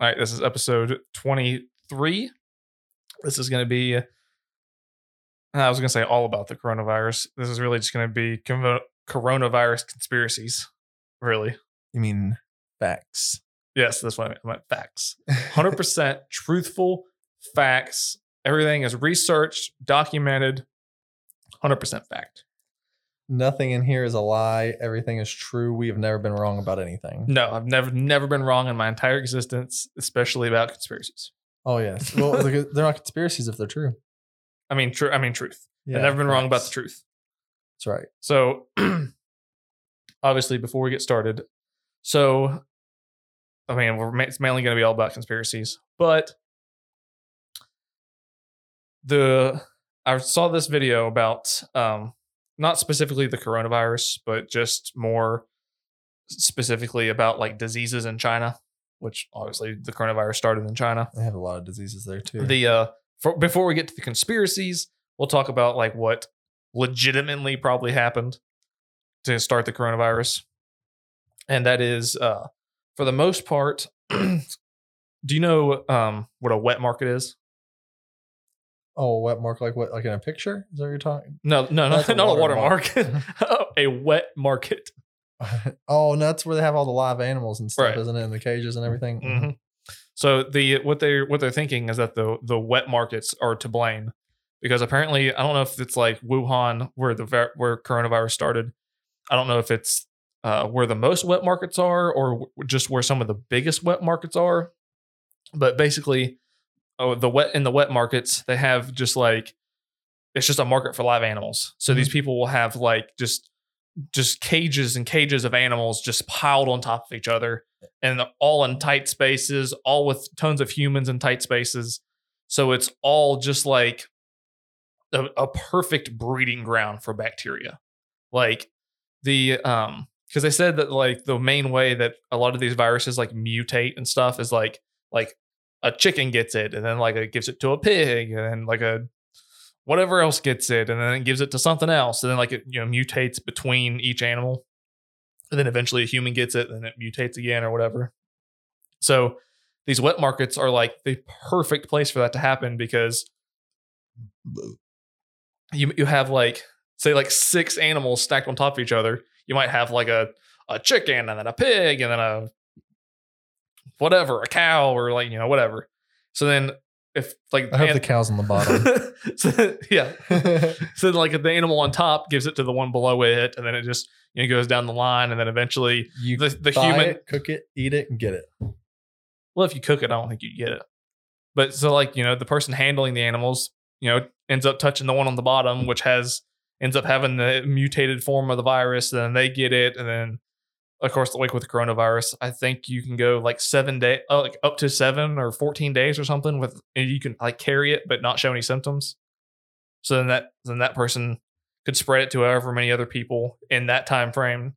All right, this is episode 23. This is going to be, I was going to say all about the coronavirus. This is really just going to be con- coronavirus conspiracies, really. You mean facts? Yes, that's what I meant. I meant facts. 100% truthful facts. Everything is researched, documented, 100% fact. Nothing in here is a lie. Everything is true. We have never been wrong about anything. No, I've never never been wrong in my entire existence, especially about conspiracies. Oh yes. Well, they're not conspiracies if they're true. I mean, true. I mean, truth. Yeah, I've never been wrong about the truth. That's right. So, obviously, before we get started, so I mean, we're ma- it's mainly going to be all about conspiracies, but the I saw this video about um, not specifically the coronavirus, but just more specifically about like diseases in China, which obviously the coronavirus started in China. They have a lot of diseases there too. The uh, for, before we get to the conspiracies, we'll talk about like what legitimately probably happened to start the coronavirus, and that is uh, for the most part. do you know um, what a wet market is? Oh, a wet mark like what? Like in a picture? Is that what you're talking? No, no, no, That's a not a water watermark. market. a wet market. oh, and that's where they have all the live animals and stuff, Right. isn't it? In the cages and everything. Mhm. So the what they what they're thinking is that the the wet markets are to blame because apparently I don't know if it's like Wuhan where the ver- where coronavirus started. I don't know if it's uh, where the most wet markets are or w- just where some of the biggest wet markets are. But basically, oh, the wet in the wet markets they have just like it's just a market for live animals. So these people will have like just just cages and cages of animals just piled on top of each other and all in tight spaces, all with tons of humans in tight spaces. So it's all just like a, a perfect breeding ground for bacteria. Like the um because they said that like the main way that a lot of these viruses like mutate and stuff is like like a chicken gets it and then like it gives it to a pig and then like a whatever else gets it and then it gives it to something else and then like it you know mutates between each animal. And then eventually a human gets it and it mutates again or whatever. So these wet markets are like the perfect place for that to happen because you you have like say like six animals stacked on top of each other. You might have like a a chicken and then a pig and then a whatever a cow or like you know whatever so then if like I hope an- the cow's on the bottom. so, yeah so like if the animal on top gives it to the one below it and then it just you know goes down the line and then eventually you the, the human it, cook it, eat it, and get it. well if you cook it i don't think you get it but so like you know the person handling the animals you know ends up touching the one on the bottom which has ends up having the mutated form of the virus and then they get it and then of course like with the coronavirus i think you can go like seven day uh, like up to seven or 14 days or something with and you can like carry it but not show any symptoms. So then that then that person could spread it to however many other people in that time frame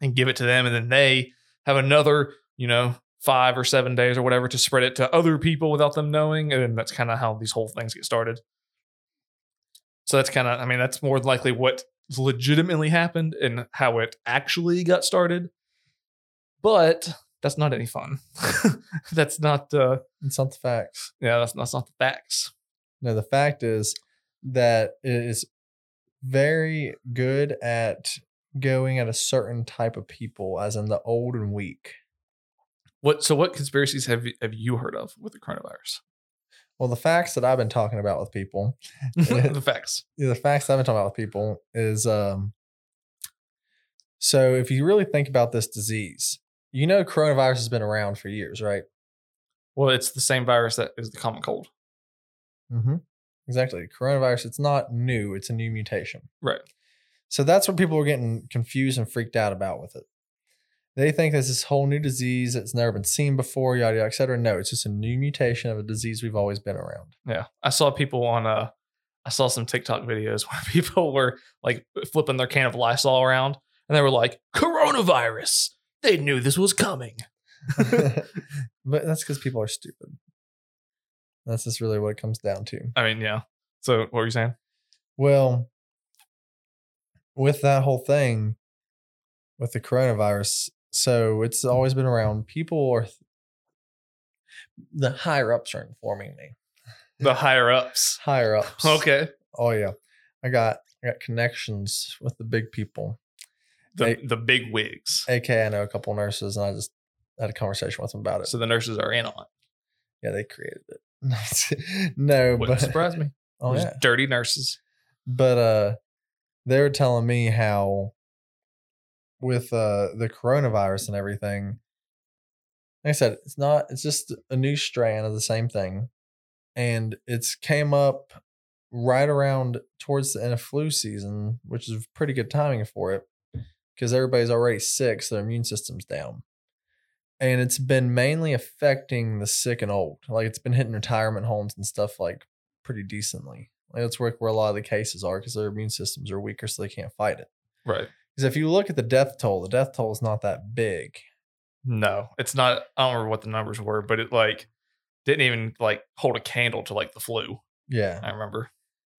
and give it to them and then they have another you know five or seven days or whatever to spread it to other people without them knowing and that's kind of how these whole things get started. So that's kind of i mean that's more likely what legitimately happened and how it actually got started but that's not any fun that's not uh It's not the facts. yeah that's, that's not the facts No, the fact is that it is very good at going at a certain type of people, as in the old and weak. what so what conspiracies have have you heard of with the coronavirus Well, the facts that I've been talking about with people, the facts yeah, the facts I've been talking about with people is um so if you really think about this disease, you know coronavirus has been around for years, right? well it's the same virus that is the common cold Mm-hmm. Exactly. Coronavirus, it's not new, it's a new mutation. right So that's what people are getting confused and freaked out about with it. They think there's this whole new disease that's never been seen before, yada yada, et cetera. No, it's just a new mutation of a disease we've always been around. Yeah, I saw people on uh, I saw some TikTok videos where people were like flipping their can of Lysol around, and they were like, "Coronavirus." They knew this was coming. but that's because people are stupid. That's just really what it comes down to. I mean, yeah. So what were you saying? Well, with that whole thing, with the coronavirus, so it's always been around. People are the higher ups are informing me. The higher ups. Higher ups. Okay. Oh yeah, I got I got connections with the big people. The Hey. the big wigs. AK, I know a couple nurses, and I just had a conversation with them about it. So the nurses are in on it. yeah, they created it. no, Wouldn't but surprise me. oh Those yeah, dirty nurses. but uh, they were telling me how with uh the coronavirus and everything. Like I said, it's not. It's just a new strain of the same thing, and it's came up right around towards the end of flu season, which is pretty good timing for it because everybody's already sick, so their immune system's down. And it's been mainly affecting the sick and old. Like it's been hitting retirement homes and stuff like pretty decently. Like that's where, where a lot of the cases are because their immune systems are weaker, so they can't fight it. Right. Because if you look at the death toll, the death toll is not that big. No, it's not. I don't remember what the numbers were, but it like didn't even like hold a candle to like the flu. Yeah. I remember.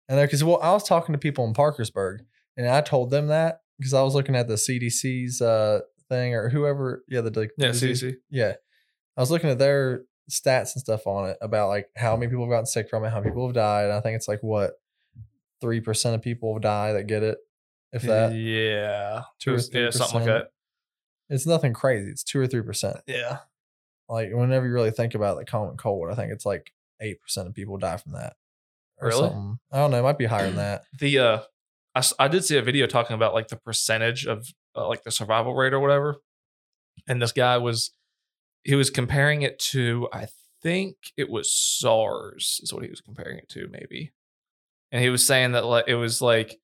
And because well, I was talking to people in Parkersburg, and I told them that because I was looking at the CDC's uh thing or whoever, yeah, the like, Yeah, disease- CDC. yeah, I was looking at their stats and stuff on it about like how many people have gotten sick from it, how many people have died. And I think it's like what three percent of people die that get it, if that. Yeah. Two or yeah, something like 3%. that. It's nothing crazy. It's two or three percent. Yeah. Like whenever you really think about the common cold, I think it's like eight percent of people die from that. Or Really? something. I don't know. It might be higher than that. The uh, I, I did see a video talking about like the percentage of uh, like the survival rate or whatever, and this guy was he was comparing it to I think it was SARS is what he was comparing it to maybe, and he was saying that like it was like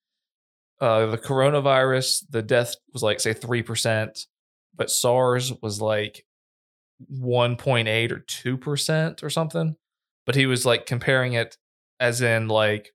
uh the coronavirus the death was like say three percent, but SARS was like one point eight or two percent or something, but he was like comparing it as in like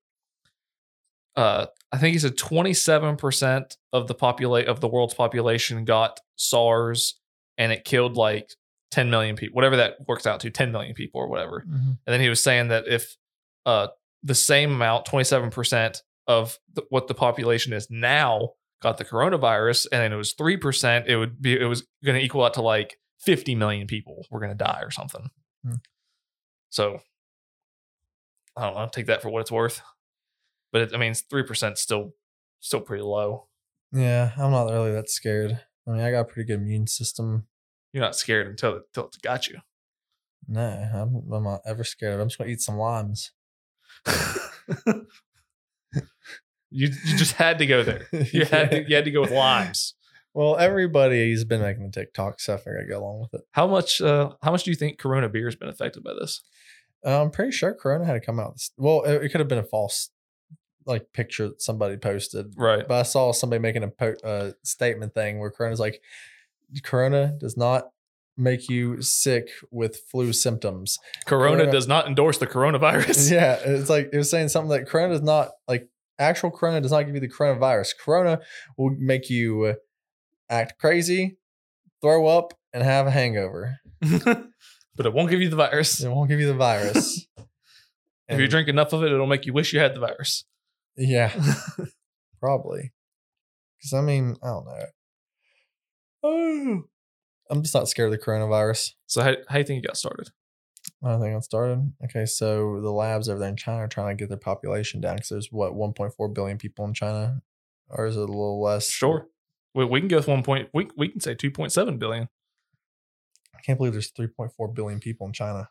uh I think he said 27% of the populate of the world's population got SARS and it killed like 10 million people, whatever that works out to, 10 million people or whatever. And then he was saying that if uh the same amount, 27% of the, what the population is now got the coronavirus and it was 3%, it would be it was going to equal out to like 50 million people were going to die or something. Hmm. So I don't know, take that for what it's worth. But it, I mean, three percent still still pretty low. Yeah, I'm not really that scared. I mean, I got a pretty good immune system. You're not scared until it, until it's got you. No, I'm, I'm not ever scared. I'm just gonna eat some limes. you you just had to go there. You had to, you had to go with limes. Well, everybody's been making the TikTok stuff. I gotta go along with it. How much uh how much do you think Corona beer has been affected by this? Uh, I'm pretty sure Corona had to come out. this- Well, it, it could have been a false like picture that somebody posted, Right. but I saw somebody making a po- uh, statement thing where Corona's like, Corona does not make you sick with flu symptoms. Corona, Corona- does not endorse the coronavirus. yeah, it's like it was saying something that Corona does not like actual Corona does not give you the coronavirus. Corona will make you act crazy, throw up, and have a hangover. but it won't give you the virus. It won't give you the virus. If you drink enough of it, it'll make you wish you had the virus. yeah, probably. Because I mean, I don't know. Oh, I'm just not scared of the coronavirus. So how, how do you think it got started? I think it started. Okay, so the labs over there in China are trying to get their population down because there's what 1.4 billion people in China, or is it a little less? Sure. We, we can go with one point. We we can say two point seven billion. I can't believe there's 3.4 billion people in China.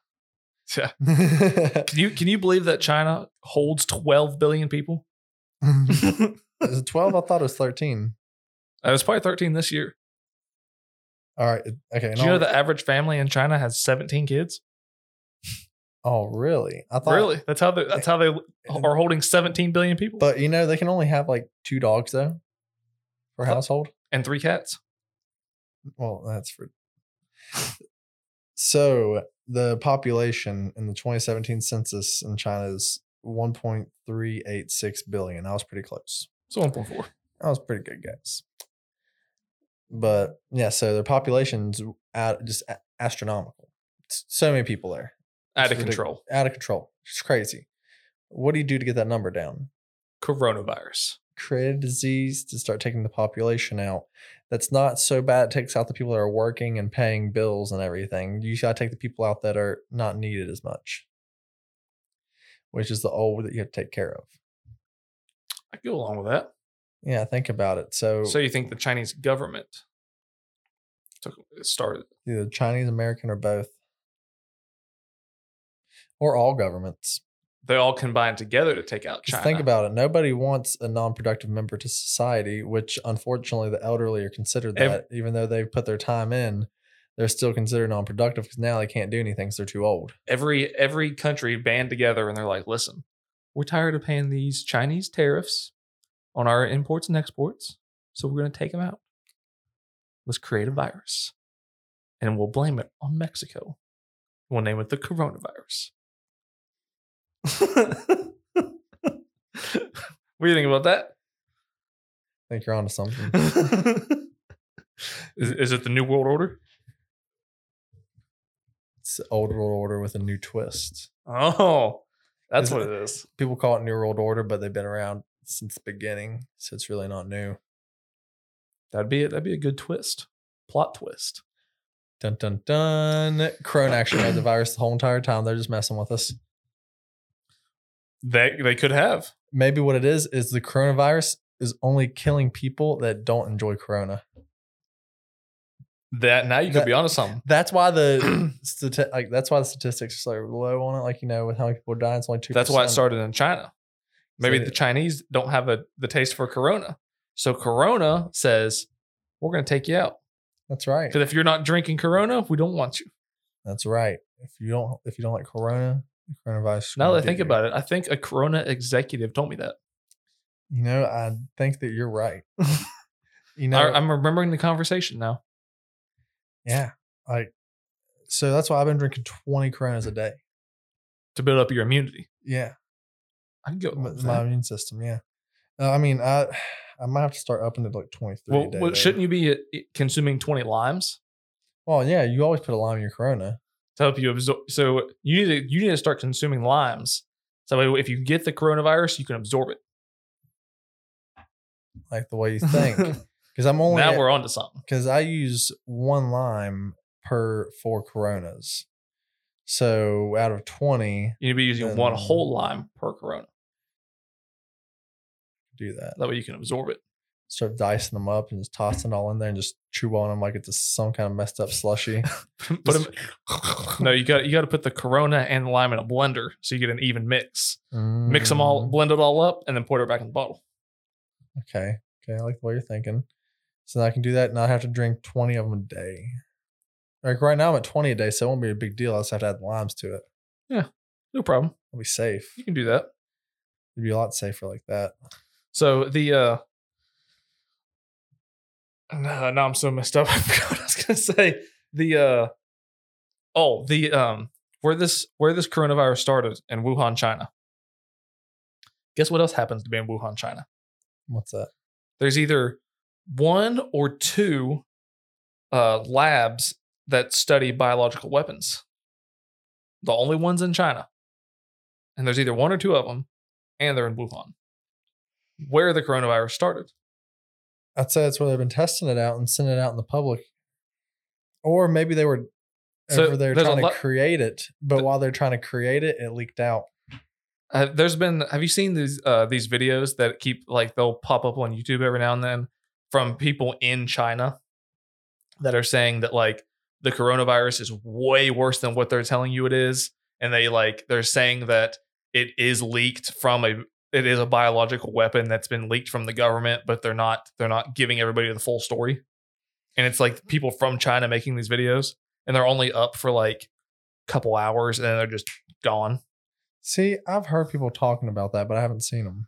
Yeah. Can you can you believe that China holds twelve billion people? it it 12? I thought it was 13. Uh, it was probably thirteen this year. All right. Okay. Do you know the average family in China has seventeen kids? Oh, really? I thought Really? That's how they that's how they are holding seventeen billion people But you know, they can only have like two dogs though per household. and three cats. Well, that's for. So the population in the 2017 census in China is 1.386 billion. I was pretty close. So one point four. That was pretty good guess. But yeah, so their population's out just astronomical. S- So many people there, Out of control. out of control. It's crazy. What do you do to get that number down? Coronavirus. Create a disease to start taking the population out. that's not so bad. It takes out the people that are working and paying bills and everything. You got to take the people out that are not needed as much, which is the old that you have to take care of. I go along with that. Yeah, think about it. So, So you think the Chinese government took it started? either Chinese, American, or both, or all governments. They all combine together to take out Just China. think about it. Nobody wants a non-productive member to society, which unfortunately the elderly are considered that. even though they've put their time in, they're still considered non-productive because now they can't do anything because they're too old. every every country band together and they're like, listen, we're tired of paying these Chinese tariffs on our imports and exports, so we're going to take them out. Let's create a virus, and we'll blame it on Mexico. We'll name it the coronavirus. What do you think about that? I think you're onto something. is, is it the New World Order? it's the old world order with a new twist. Oh, that's Is what it- is. People call it new world order, but they've been around since the beginning, so it's really not new. That'd be it. That'd be a good twist, plot twist. Dun dun dun. Corona actually had the virus the whole entire time. They're just messing with us. They they could have. Maybe what it is is the coronavirus is only killing people that don't enjoy corona. That now you could That- be onto something. That's why the stati- like that's why the statistics are so low on it. Like you know, with how many people die, it's only two. That's why it started in China. Maybe So- the Chinese don't have a the taste for Corona, so Corona says we're going to take you out That's right. because if you're not drinking Corona, we don't want you. That's right. If you don't, if you don't like corona, coronavirus. Now that I think you. about it, I think a Corona executive told me that. you know, I think that you're right. you know, I, I'm remembering the conversation now. yeah, like so that's why I've been drinking 20 Coronas a day. To build up your immunity, Yeah, I can go. my, with my that. immune system. Yeah, uh, I mean, I I might have to start upping it to like 23 Well, well, shouldn't you be uh, consuming 20 limes Well, yeah, you always put a lime in your Corona. To help you absorb? So you need to you need to start consuming limes. So if you get the coronavirus, you can absorb it. like the way you think. Because I'm only now we're on to something. because I use one lime per four Coronas. So out of 20, You need to be using one whole lime per corona. do that. That way you can absorb it. Start dicing them up and just tossing it all in there and just chew on them like it's just some kind of messed up slushy. put 'em- no, you got you got to put the corona and the lime in a blender so you get an even mix. Mix them all, Mm, blend it all up, and then pour it back in the bottle. Okay. Okay. I like the way you're thinking. So I can do that and I have to drink 20 of them a day. Like right now I'm at 20 a day, so it won't be a big deal. I just have to add limes to it. Yeah, no problem. I'll be safe. You can do that. It'd be a lot safer like that. So the uh no, now I'm so messed up. I forgot what I was gonna say. The uh oh, the um where this where this coronavirus started in Wuhan, China. Guess what else happens to be in Wuhan, China? What's that? There's either one or two uh labs that study biological weapons. The only ones in China. And there's either one or two of them, and they're in Wuhan. Where the coronavirus started. I'd say that's where they've been testing it out and sending it out in the public. Or maybe they were So over there trying to create it, but Th- while they're trying to create it, it leaked out. Uh, there's been have you seen these uh these videos that keep like they'll pop up on YouTube every now and then from people in China that are saying that like the coronavirus is way worse than what they're telling you it is and they like they're saying that it is leaked from a it is a biological weapon that's been leaked from the government but they're not they're not giving everybody the full story and it's like people from China making these videos and they're only up for like a couple hours and then they're just gone See, I've heard people talking about that, but I haven't seen them.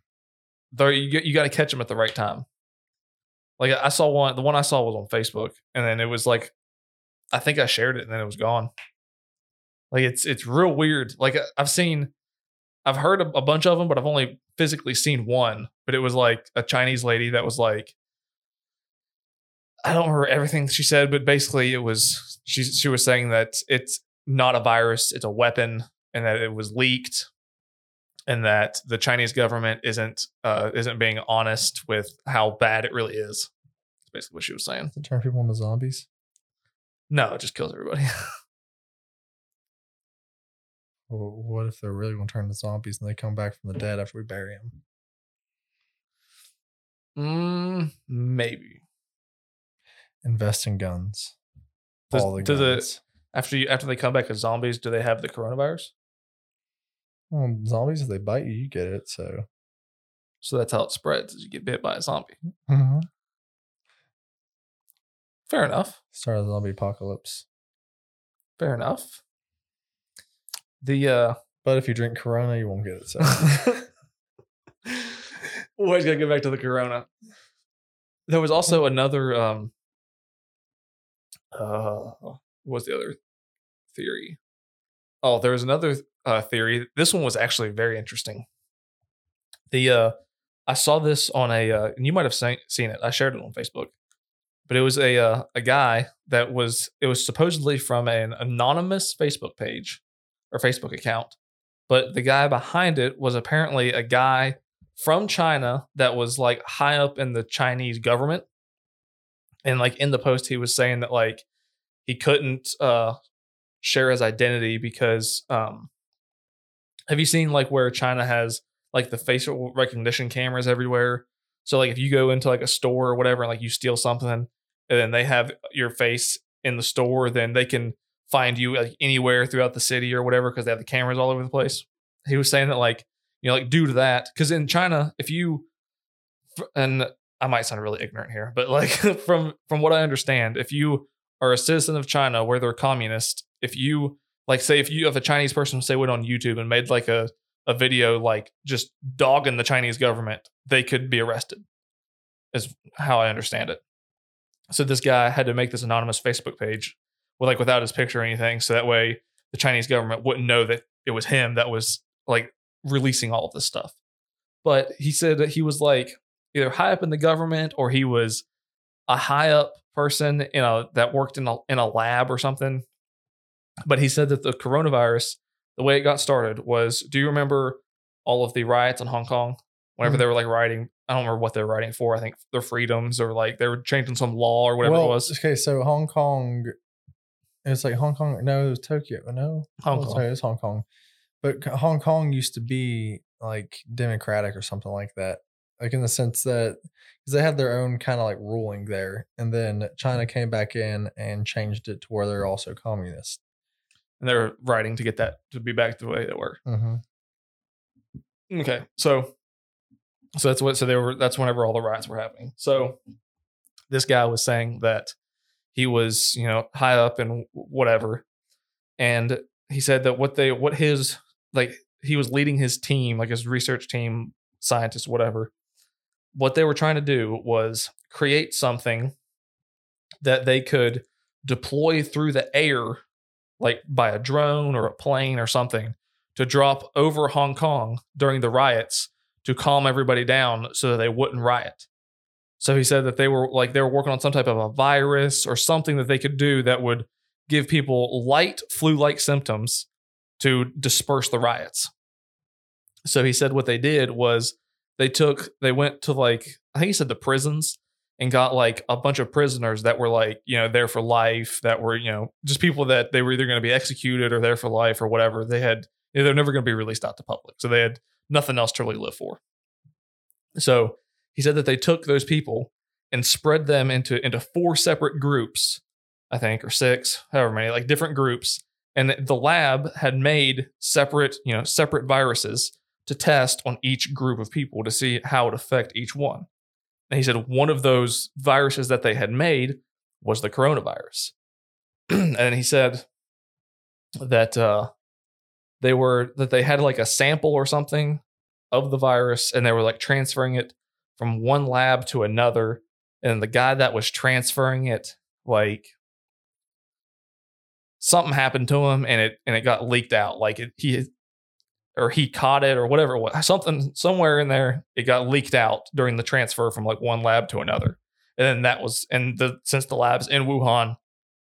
there you you got to catch them at the right time. Like I saw one, the one I saw was on Facebook, and then it was like, I think I shared it, and then it was gone. Like it's it's real weird. Like I've seen, I've heard a, a bunch of them, but I've only physically seen one. But it was like a Chinese lady that was like, I don't remember everything she said, but basically it was she she was saying that it's not a virus, it's a weapon, and that it was leaked and that the Chinese government isn't uh, isn't being honest with how bad it really is. That's basically what she was saying. To turn people into zombies. No, it just kills everybody. Well, what if they're really going to turn into zombies and they come back from the dead after we bury them? mm, maybe. Invest in guns. Does- All the do the- guns. After you after they come back as zombies, do they have the coronavirus? Well, zombies, if they bite you, you get it. So. So that's how it spreads. Is you get bit by a zombie. Mhm. Fair enough. Start of the zombie apocalypse. Fair enough. The uh But if you drink Corona, you won't get it. So. always gotta get back to the corona. There was also another um uh what was the other theory? Oh, there was another uh theory. This one was actually very interesting. The uh I saw this on a uh, and you might have seen, seen it. I shared it on Facebook. But it was a uh, a guy that was it was supposedly from an anonymous Facebook page or Facebook account. But the guy behind it was apparently a guy from China that was like high up in the Chinese government. And like in the post, he was saying that like he couldn't uh share his identity because um have you seen like where China has like the facial recognition cameras everywhere? So like if you go into like a store or whatever and like you steal something and then they have your face in the store, then they can find you like anywhere throughout the city or whatever because they have the cameras all over the place. He was saying that like you know like due to that because in China if you and I might sound really ignorant here, but like from from what I understand, if you are a citizen of China where they're communist, if you like say if you have a Chinese person say went on YouTube and made like a a video like just dogging the Chinese government, they could be arrested. Is how I understand it. So this guy had to make this anonymous Facebook page like without his picture or anything, so that way the Chinese government wouldn't know that it was him that was like releasing all of this stuff. But he said that he was like either high up in the government or he was a high up person in a that worked in a in a lab or something. But he said that the coronavirus, the way it got started was, do you remember all of the riots in Hong Kong? Whenever Mhm. they were like rioting, I don't remember what they were writing for. I think their freedoms or like they were changing some law or whatever well, it was. Okay, so Hong Kong. It's like Hong Kong. No, it was Tokyo. No, Hong Oh, Kong. sorry, it's Hong Kong. But Hong Kong used to be like democratic or something like that. Like in the sense that because they had their own kind of like ruling there, and then China came back in and changed it to where they're also communist. And they were writing to get that to be back the way they were. Mm-hmm. Okay, so so that's what so they were that's whenever all the riots were happening. So this guy was saying that he was you know high up and whatever, and he said that what they what his like he was leading his team like his research team scientists whatever what they were trying to do was create something that they could deploy through the air like by a drone or a plane or something to drop over Hong Kong during the riots to calm everybody down so that they wouldn't riot. So he said that they were like they were working on some type of a virus or something that they could do that would give people light flu-like symptoms to disperse the riots. So he said what they did was they took they went to like I think he said the prisons and got like a bunch of prisoners that were like, you know, there for life, that were, you know, just people that they were either going to be executed or there for life or whatever. They had they're never going to be released out to public. So they had nothing else to really live for. So he said that they took those people and spread them into into four separate groups, I think, or six, however many, like different groups. And the lab had made separate, you know, separate viruses to test on each group of people to see how it affect each one. And he said one of those viruses that they had made was the coronavirus. and he said that uh, they were that they had like a sample or something of the virus and they were like transferring it from one lab to another and the guy that was transferring it like something happened to him and it and it got leaked out like it, he or he caught it or whatever it was something somewhere in there it got leaked out during the transfer from like one lab to another and then that was and the since the labs in Wuhan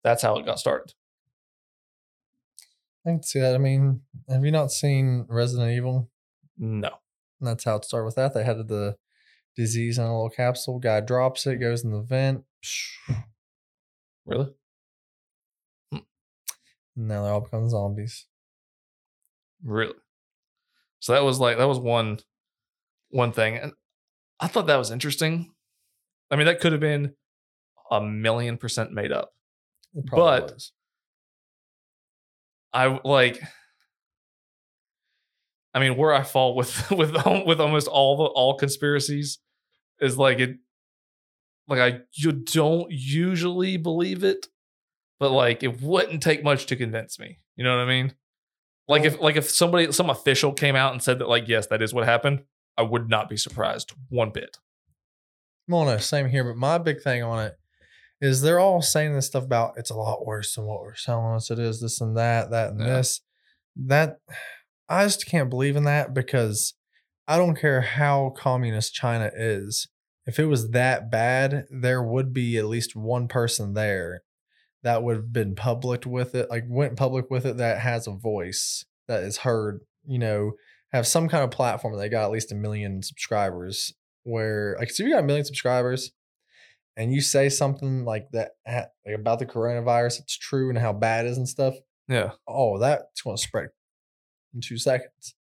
that's how it got started I can see that. I mean, have you not seen Resident Evil? no And that's how it started with that. They had the disease in a little capsule. Guy drops it, goes in the vent. Really? Hmm. Now they all become zombies. Really? So that was like that was one one thing. And I thought that was interesting. I mean, that could have been a million percent made up. But- was. I like I mean, where I fall with with with almost all the all conspiracies is like it like I you don't usually believe it, but like it wouldn't take much to convince me. You know what I mean? Like if like if somebody some official came out and said that like yes, that is what happened, I would not be surprised one bit. Well, no, same here. But my big thing on it is they're all saying this stuff about it's a lot worse than what we're telling us it is, this and that, that and Yeah. this. That I just can't believe in that because I don't care how communist China is. If it was that bad, there would be at least one person there that would have been public with it, like went public with it that has a voice that is heard, you know, have some kind of platform that they got at least a million subscribers where like so you got a million subscribers and you say something like that like about the coronavirus it's true and how bad it is and stuff Yeah. oh that's going to spread in two seconds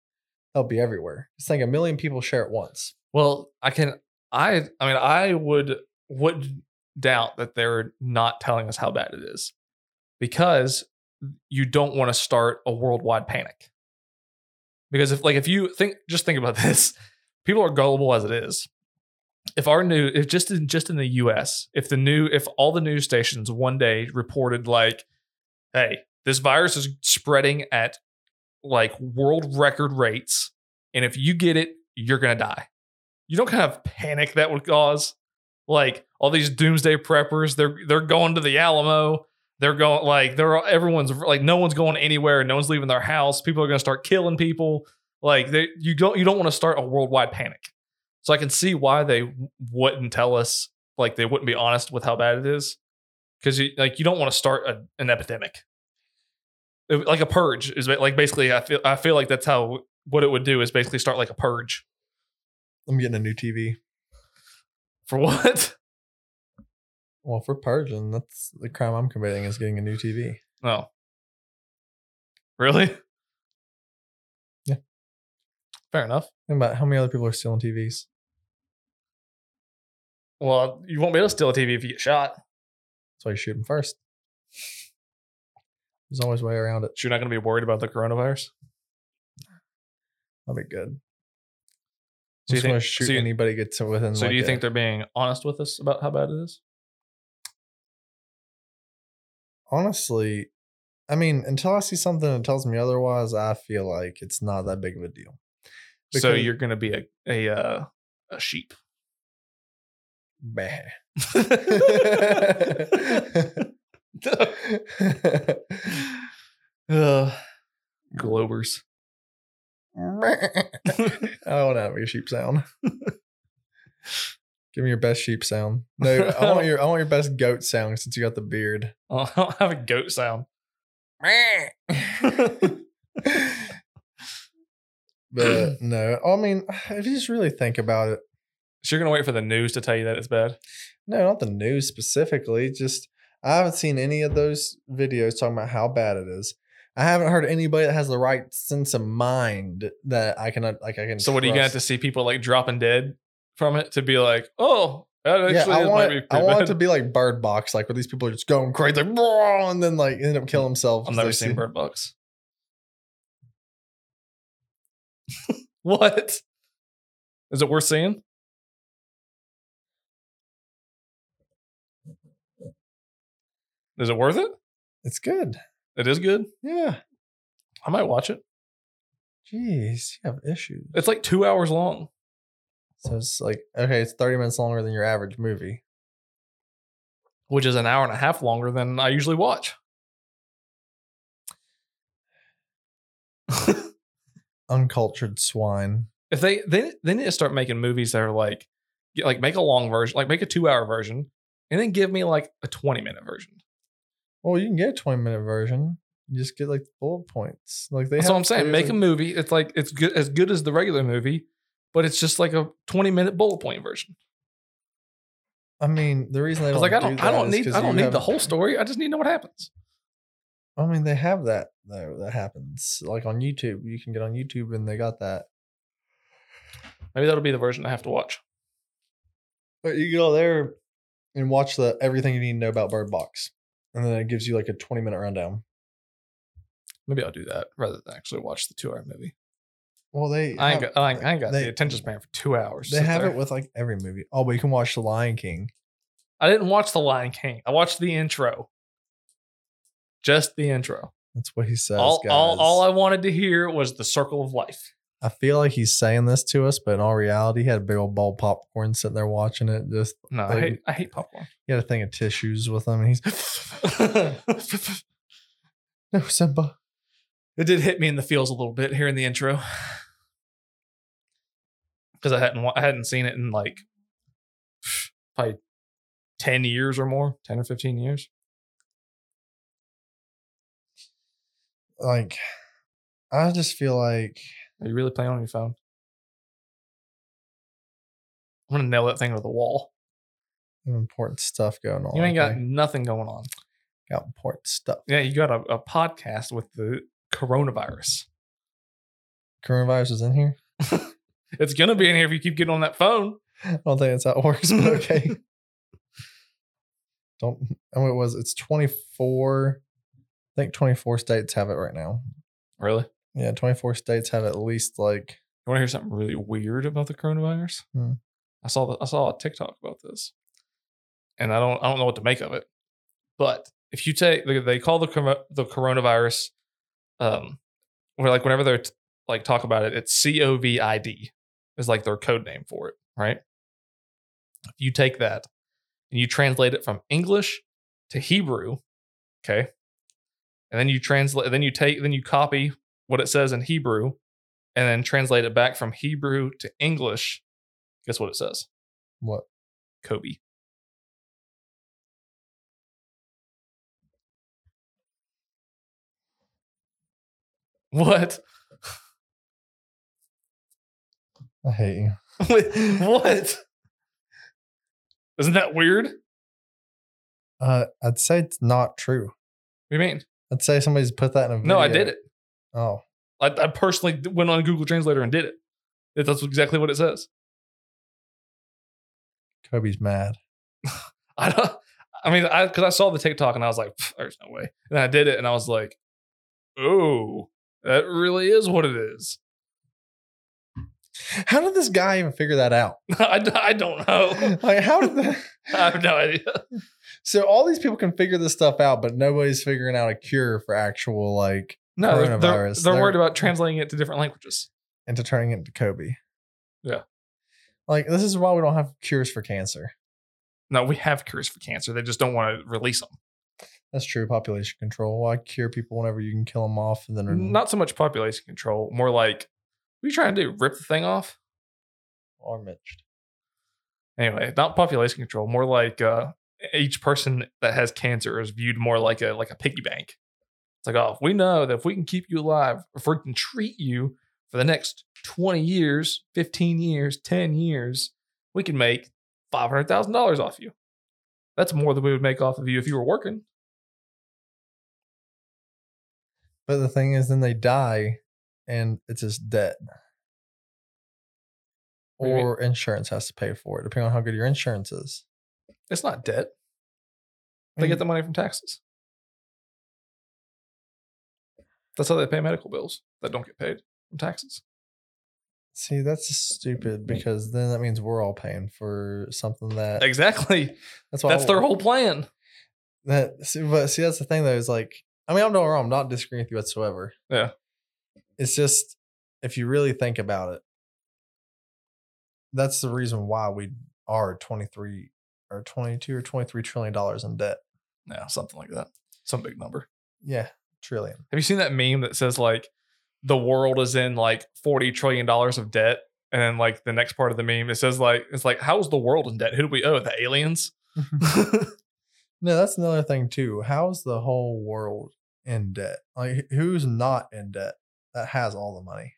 that'll be everywhere just think a million people share it once Well, I can I I mean I would would doubt that they're not telling us how bad it is because you don't want to start a worldwide panic. Because if like if you think just think about this, people are gullible as it is. If our new if just in just in the US, if the new if all the news stations one day reported like hey, this virus is spreading at like world record rates and if you get it, you're going to die. You don't kind of panic that would cause like all these doomsday preppers they're they're going to the alamo they're going like they're everyone's like no one's going anywhere no one's leaving their house people are going to start killing people. Like they you don't you don't want to start a worldwide panic. So i can see why they wouldn't tell us like they wouldn't be honest with how bad it is because you like you don't want to start a, an epidemic It- like a purge is like basically i feel i feel like that's how what it would do is basically start like a purge i'm getting a new tv for what well for purging that's the crime i'm committing is getting a new tv Oh. Really? Yeah. Fair enough. think about how many other people are stealing tvs Well, you won't be able to steal a TV if you get shot. that's why you shoot them first there's always a way around it So you're not going to be worried about the coronavirus. that'll be good So you just want think? to shoot so you- anybody gets within. so like do you a- think they're being honest with us about how bad it is? honestly, I mean, until I see something that tells me otherwise, I feel like it's not that big of a deal. so you're going to be a a uh, a sheep. Bah. Ugh. Globers. I don't want to have a sheep sound. Give me your best sheep sound. No, I want your I want your best goat sound since you got the beard. I don't have a goat sound. but no, I mean, if you just really think about it, So you're going to wait for the news to tell you that it's bad? no, not the news specifically. Just I haven't seen any of those videos talking about how bad it is. I haven't heard anybody that has the right sense of mind that I can like I can. So what are you going to have to see people like dropping dead from it to be like, oh, that actually Yeah, I want might be it, I want it to be like Bird Box, like where these people are just going crazy, like, and then like end up killing themselves. I've never seen see- Bird Box. what? Is it worth seeing? Is it worth it? It's good. It is good. Yeah. I might watch it. Jeez, you have issues. It's like two hours long. So it's like okay, it's thirty minutes longer than your average movie. which is an hour and a half longer than I usually watch. Uncultured swine. if they they they need to start making movies that are like like make a long version, like make a two hour version, and then give me like a twenty minute version. Well, you can get a twenty minute version. You just get like bullet points. Like they. That's what I'm saying. Make a movie. It's like it's good as good as the regular movie, but it's just like a 20 minute bullet point version. I mean, the reason they I don't was like, I do don't, I don't need I don't need the whole story. I just need to know what happens. I mean, they have that though. That happens like on YouTube. You can get on YouTube and they got that. Maybe that'll be the version I have to watch. But you go there and watch the everything you need to know about Bird Box, and then it gives you like a twenty minute rundown. Maybe I'll do that rather than actually watch the two hour movie. Well, they I ain't have, got, I ain't, I ain't got they- the attention span for two hours. they have there. it with like every movie. Oh, but you can watch The Lion King. I didn't watch The Lion King. I watched the intro. Just the intro. That's what he says. all, all, all I wanted to hear was the circle of life. I feel like he's saying this to us, but in all reality, he had a big old bowl of popcorn sitting there watching it. Just No, I hate, I hate popcorn. he had a thing of tissues with him, and he's no Simba. it did hit me in the feels a little bit here in the intro because I hadn't I hadn't seen it in like probably ten years or more, ten or fifteen years. Like, I just feel like Are you really playing on your phone? I'm gonna nail that thing to the wall. important stuff going on. You ain't got okay? nothing going on. got important stuff. Yeah, you got a, a podcast with the coronavirus. Coronavirus is in here. It's gonna be in here if you keep getting on that phone. I don't think that's how it works, but okay. don't. I mean, it was. It's twenty four. I think twenty four states have it right now. Really? Yeah, twenty four states have at least like. You want to hear something really weird about the coronavirus? Hmm. I saw the, I saw a TikTok about this, and I don't I don't know what to make of it. But if you take they- they call the the coronavirus, um, where like whenever they're t- like talk about it, it's COVID is like their code name for it, right? If you take that and you translate it from English to Hebrew, okay, and then you translate, then you take, then you copy what it says in Hebrew, and then translate it back from Hebrew to English. Guess what it says? What? Kobe. What? I hate you. What? Isn't that weird? Uh, I'd say it's not true. What do you mean? I'd say somebody's put that in a video. No, I did it. Oh, I, I personally went on Google Translator and did it. That- That's exactly what it says. Kobe's mad. I don't. I mean, I because I saw the TikTok and I was like, "There's no way." And I did it, and I was like, "Oh, that really is what it is." How did this guy even figure that out? I don't know. Like, how did the I have no idea. so all these people can figure this stuff out, but nobody's figuring out a cure for actual like No, they're, they're, they're worried about translating it to different languages. into turning it into Kobe. Yeah. Like this is why we don't have cures for cancer. No, we have cures for cancer. They just don't want to release them. That's true. Population control. Why cure people whenever you can kill them off and then Not so much population control, more like, what are you trying to do? Rip the thing off? or mitched. Anyway, not population control, more like uh, each person that has cancer is viewed more like a like a piggy bank. It's like, oh, if we know that if we can keep you alive, if we can treat you for the next 20 years, 15 years, 10 years, we can make $500,000 off you. That's more than we would make off of you if you were working. But the thing is, then they die, and it's just debt. What do you mean? Or insurance has to pay for it, depending on how good your insurance is. It's not debt. They get the money from taxes. That's how they pay medical bills that don't get paid from taxes. See, that's stupid mm. because then that means we're all paying for something that Exactly. that's why That's their whole plan. that see, but see that's the thing though is like I mean I'm not wrong I'm not disagreeing with you whatsoever Yeah. it's just if you really think about it that's the reason why we are 23 or 22 or 23 trillion dollars in debt Yeah, something like that. Some big number. yeah trillion Have you seen that meme that says like the world is in like forty trillion dollars of debt, and then like the next part of the meme it says like it's like how's the world in debt? Who do we owe? The aliens? no that's another thing too how's the whole world in debt like who's not in debt that has all the money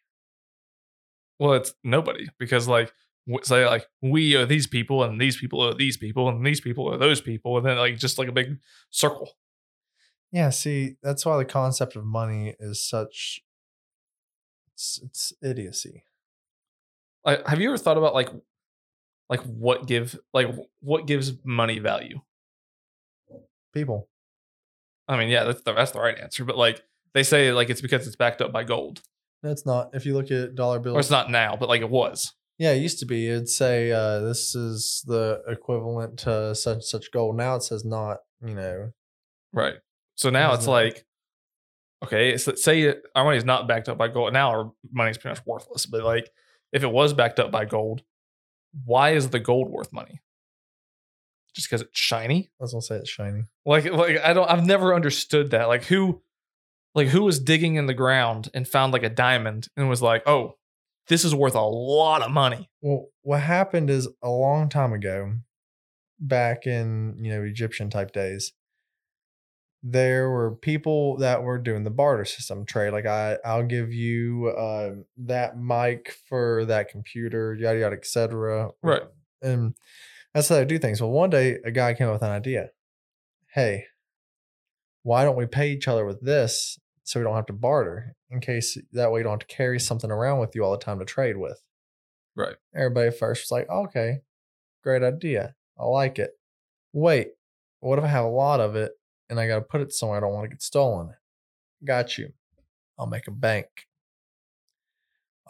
Well, it's nobody because like say like we are these people and these people are these people and these people are those people and then like just like a big circle. Yeah, see, that's why the concept of money is such it's, it's idiocy. Have you ever thought about like like what give like what gives money value? People. I mean, yeah, that's the, that's the right answer, but like they say like it's because it's backed up by gold. That's not. If you look at dollar bills, Or it's not now, but like it was. Yeah, it used to be. It'd say uh, this is the equivalent to such such gold. Now it says not. You know, Right. So now it's like, okay, so say it- our money's not backed up by gold. Now our money's pretty much worthless. But like, if it was backed up by gold, why is the gold worth money? Just because it's shiny? I was gonna say it's shiny. Like, like I don't. I've never understood that. Like, who, like who was digging in the ground and found like a diamond and was like, oh, this is worth a lot of money. Well, what happened is a long time ago, back in you know Egyptian type days, there were people that were doing the barter system trade. Like I, I'll give you uh, that mic for that computer, yada yada, etc. Right. And that's how they do things. Well, one day a guy came up with an idea. Hey, why don't we pay each other with this so we don't have to barter? In case that way you don't have to carry something around with you all the time to trade with. Right. Everybody at first was like, okay, great idea. I like it. Wait, what if I have a lot of it and I got to put it somewhere I don't want to get stolen? Got you. I'll make a bank.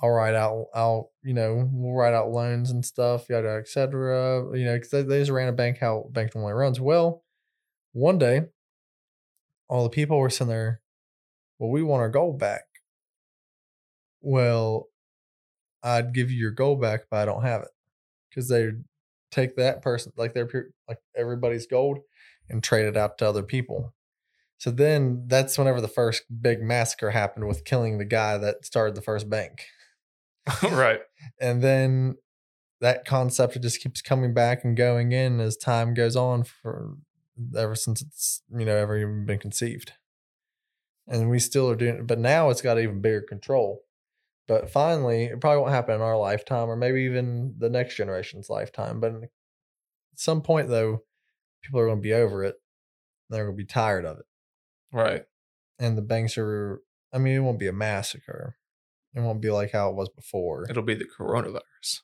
I'll write out, I'll, you know, we'll write out loans and stuff, yada, et cetera. You know, because they, they just ran a bank how bank normally runs. Well, one day, all the people were sitting there, well, we want our gold back. Well, I'd give you your gold back, but I don't have it because they take that person, like their like everybody's gold, and trade it out to other people. So then that's whenever the first big massacre happened with killing the guy that started the first bank, right. and then that concept just keeps coming back and going in as time goes on for ever since it's you know ever even been conceived and we still are doing it but now it's got even bigger control but finally it probably won't happen in our lifetime or maybe even the next generation's lifetime but at some point though people are going to be over it they're going to be tired of it Right. and the banks are i mean it won't be a massacre it won't be like how it was before It'll be the coronavirus.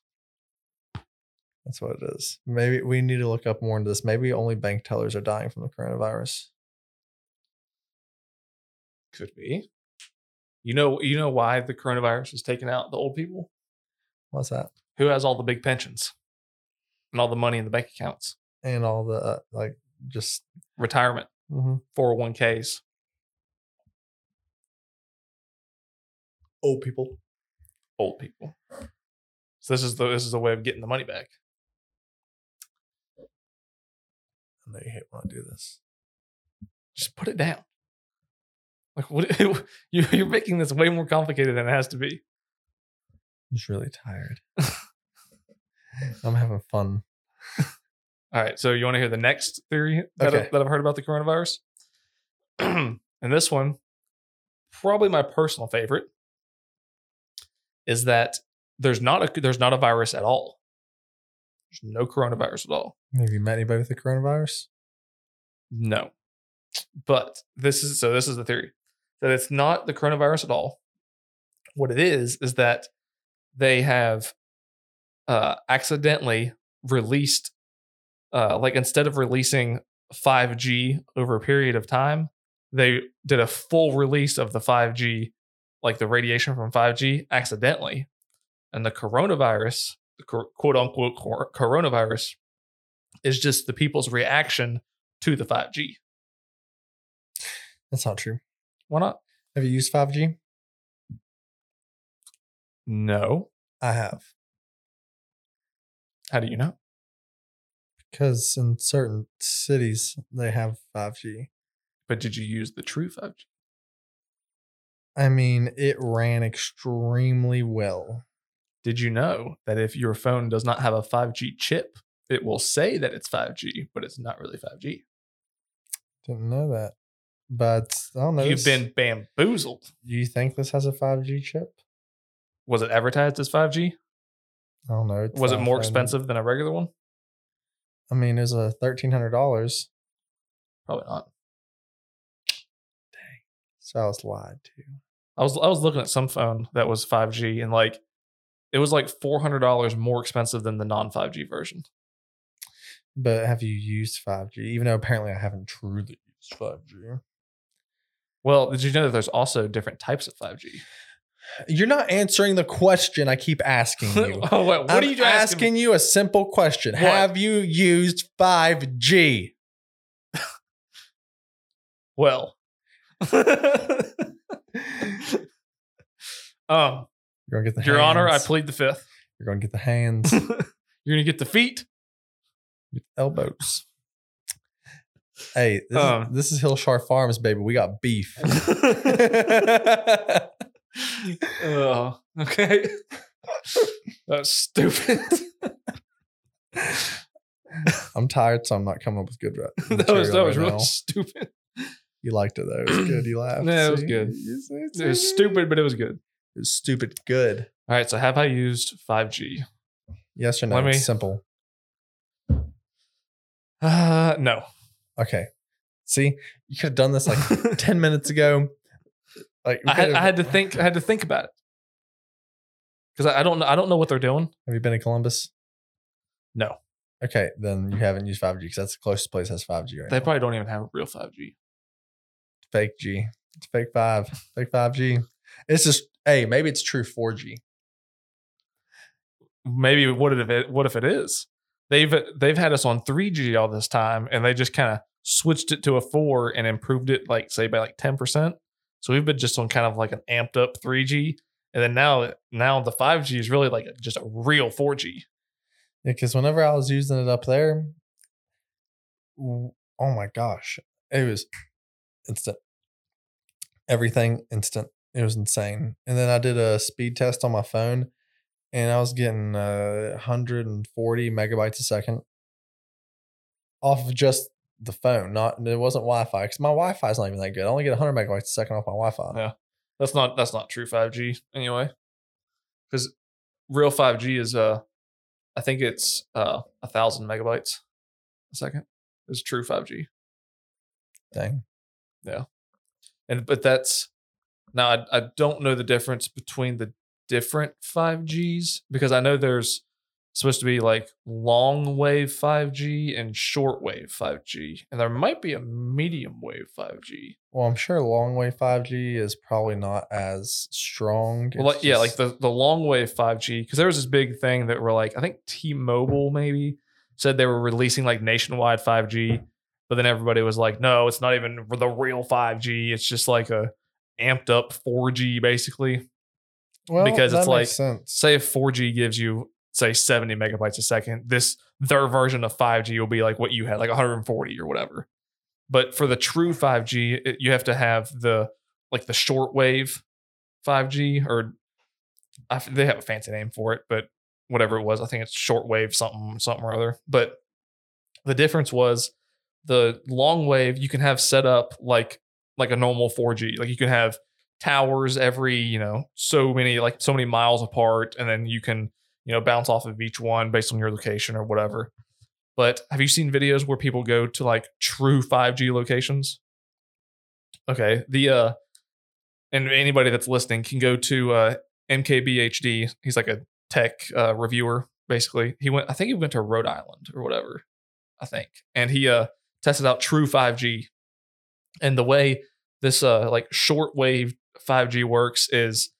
That's what it is. Maybe we need to look up more into this. Maybe only bank tellers are dying from the coronavirus. Could be. You know, you know why the coronavirus is taking out the old people? What's that? Who has all the big pensions and all the money in the bank accounts? And all the uh, like just Retirement, mhm. 401ks. old people. Old people. So this is the this is the way of getting the money back. I know you hate when I do this. Just put it down. Like what you you're making this way more complicated than it has to be. I'm just really tired. I'm having fun. All right, so you want to hear the next theory that, Okay. I, that I've heard about the coronavirus? and this one, probably my personal favorite, is that there's not a there's not a virus at all. There's no coronavirus at all. Have you met anybody with the coronavirus? No. But this is so this is the theory that it's not the coronavirus at all. What it is is that they have uh accidentally released uh like instead of releasing 5G over a period of time, they did a full release of the 5G like the radiation from 5G accidentally. And the coronavirus, the quote unquote coronavirus is just the people's reaction to the 5G. That's not true. Why not? Have you used 5G? No. I have. How do you know? Because in certain cities they have 5G. But did you use the true 5G? I mean, it ran extremely well. Did you know that if your phone does not have a 5G chip, it will say that it's 5G, but it's not really 5G? Didn't know that. But I don't know. You've been bamboozled. Do you think this has a 5G chip? was it advertised as 5G? I don't know. Was it more expensive than a regular one? I mean, it was a thirteen hundred dollars. Probably not. So I was lied to. I was I was looking at some phone that was 5G and like it was like four hundred dollars more expensive than the non 5G version. But have you used five G? Even though apparently I haven't truly used five G. Well, did you know that there's also different types of 5G? You're not answering the question I keep asking you. oh, wait, what I'm are you asking? asking you a simple question. What? Have you used 5G? Well, um, You're gonna get the Your Honor, I hands. plead the fifth. You're gonna get the hands, You're gonna get the feet. elbows. Hey, this, Um. is, this is Hillshire Farms, baby. We got beef. Oh, okay. That's stupid. I'm tired, so I'm not coming up with good. That was that was really stupid. You liked it though. It was good. You laughed. Yeah, it was good. It was stupid, but it was good. It was stupid. Good. All right, so have I used 5G? Yes or no? Let me- It's simple. Uh, no. Okay. See, you could have done this like ten minutes ago. Like, I had, I had to think. I had to think about it because I, I don't know. I don't know what they're doing. Have you been to Columbus? No, Okay, then you haven't used 5G because that's the closest place that has 5G right they now. probably don't even have a real 5G. fake G. It's fake five. Fake 5G. It's just hey, maybe it's true 4G. Maybe what if it? What if it is? They've they've had us on 3G all this time, and they just kind of switched it to a four and improved it, like say by like 10 percent. So we've been just on kind of like an amped up 3G, and then now now the 5G is really like just a real 4G. Yeah, because whenever I was using it up there, oh my gosh, it was instant. Everything instant. It was insane. And then I did a speed test on my phone, and I was getting uh, 140 megabytes a second off of just the phone. Not it wasn't Wi-Fi because my Wi-Fi is not even that good. I only get 100 megabytes a second off my Wi-Fi. Yeah. That's not that's not true 5G anyway. Because real 5G is uh I think it's uh a thousand megabytes a second is true 5G. Dang. Yeah, and but that's now I, I don't know the difference between the different 5Gs because I know there's supposed to be like long wave 5G and short wave 5G. And there might be a medium wave 5G. Well, I'm sure long wave 5G is probably not as strong. Well, like, yeah, like the the long wave 5G because there was this big thing that we were like I think T-Mobile maybe said they were releasing like nationwide 5G, but then everybody was like, no, it's not even the real 5G. It's just like a amped up 4G basically. well, because it's like- sense. Say if 4G gives you say 70 megabytes a second, this their version of 5G will be like what you had, like 140 or whatever. But for the true 5G, it, you have to have the like the short wave 5G or I, they have a fancy name for it, but whatever it was, I think it's short wave something something or other. But the difference was the long wave you can have set up like like a normal 4G. Like you can have towers every, you know, so many like so many miles apart and then you can, you know, bounce off of each one based on your location or whatever. But have you seen videos where people go to like true 5G locations? Okay, the uh and anybody that's listening can go to uh MKBHD. He's like a tech uh, reviewer basically. He went I think he went to Rhode Island or whatever. I think. And he uh tested out true 5G. And the way this uh like shortwave 5G works is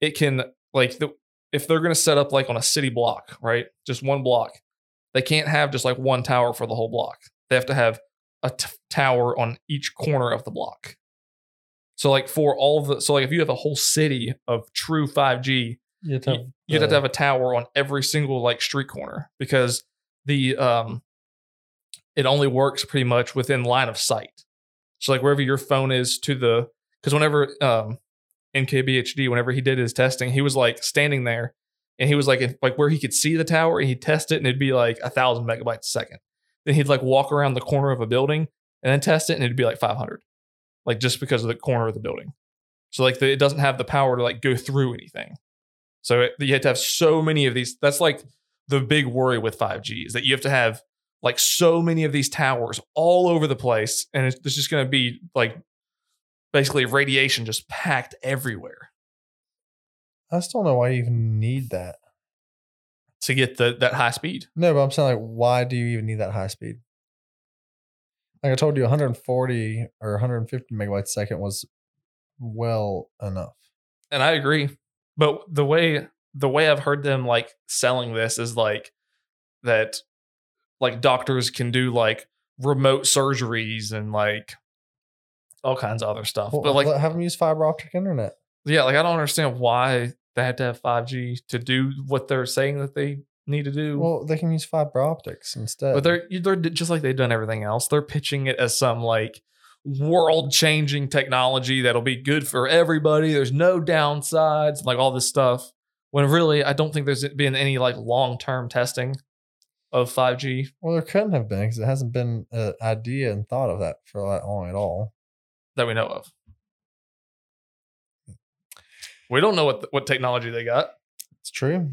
it can like the if they're going to set up like on a city block, right? Just one block. They can't have just like one tower for the whole block. They have to have a t- tower on each corner of the block. So like for all the so like if you have a whole city of true 5G, You have you- you'd have to have a tower on every single like street corner because the um it only works pretty much within line of sight. So like wherever your phone is to the because whenever um MKBHD whenever he did his testing, he was like standing there and he was like like where he could see the tower and he'd test it and it'd be like a thousand megabytes a second. Then he'd like walk around the corner of a building and then test it and it'd be like 500, like just because of the corner of the building. So like the, it doesn't have the power to like go through anything. So it, you have to have so many of these. That's like the big worry with 5G is that you have to have like so many of these towers all over the place, and it's, it's just going to be like basically radiation just packed everywhere I still don't know why you even need that. to get the that high speed. No, but I'm saying like, why do you even need that high speed? Like I told you, 140 or 150 megabytes a second was well enough. And I agree. But the way the way I've heard them like selling this is like that like doctors can do like remote surgeries and like all kinds of other stuff. Well, but like have them use fiber optic internet. yeah, like I don't understand why they had to have 5G to do what they're saying that they need to do. Well, they can use fiber optics instead. but they're they're just like they've done everything else. They're pitching it as some like world changing technology that'll be good for everybody. There's no downsides, like all this stuff. When really, I don't think there's been any like long term testing of 5G well, there couldn't have been because it hasn't been an idea and thought of that for that long at all. That we know of. We don't know what what technology they got. It's true.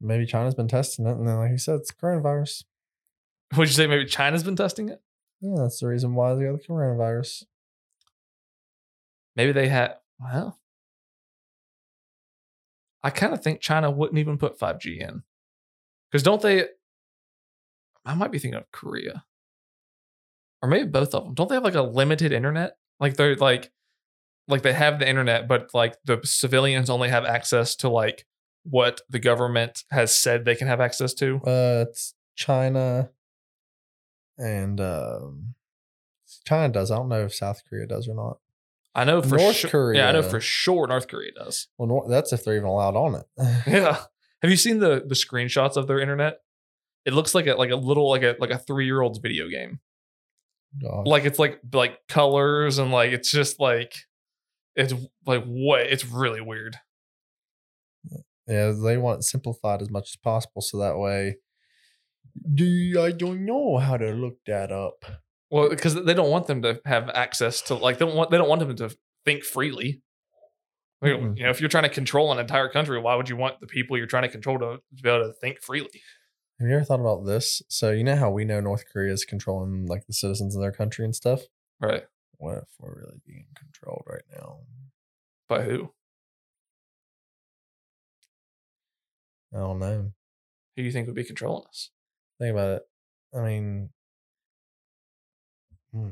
Maybe China's been testing it, and then, like you said, it's coronavirus. Would you say maybe China's been testing it? Yeah, that's the reason why they got the coronavirus. Maybe they had. Well, I kind of think China wouldn't even put 5G in. Because don't they? I might be thinking of Korea. Or maybe both of them. Don't they have like a limited internet? Like they're like, like they have the internet, but like the civilians only have access to like what the government has said they can have access to. Uh, it's China, and um, China does. I don't know if South Korea does or not. I know for North sure. Yeah, I know for sure North Korea does. Well, that's if they're even allowed on it. Yeah. Have you seen the the screenshots of their internet? It looks like a like a little like a like a three year old's video game. God. Like it's like like colors and like it's just like it's like what it's really weird. Yeah, they want simplified as much as possible, so that way. Do I don't know how to look that up. Well, because they don't want them to have access to like they don't want they don't want them to think freely. Like, Mm-mm. You know, if you're trying to control an entire country, why would you want the people you're trying to control to, to be able to think freely? Have you ever thought about this? So you know how we know North Korea is controlling like the citizens of their country and stuff. Right. What if we're really being controlled right now? By who? I don't know. Who do you think would be controlling us? Think about it. I mean, hmm,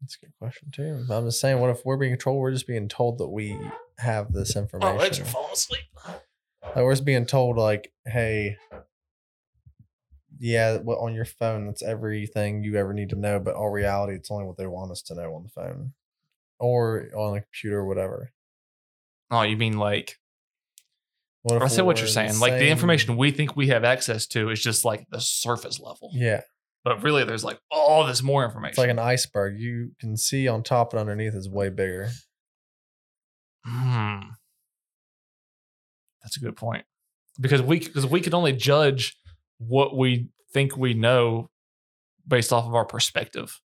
that's a good question too. I'm just saying, what if we're being controlled? We're just being told that we have this information. My legs are falling asleep. Like we're just being told, like, hey, yeah, what on your phone, that's everything you ever need to know. But all reality, it's only what they want us to know on the phone or on a computer or whatever. Oh, you mean like I said what you're saying. Like the information we think we have access to is just like the surface level. Yeah, But really there's like all this more information. it's like an iceberg. You can see on top and underneath is way bigger. Hmm. That's a good point. Because we because we can only judge what we think we know based off of our perspective.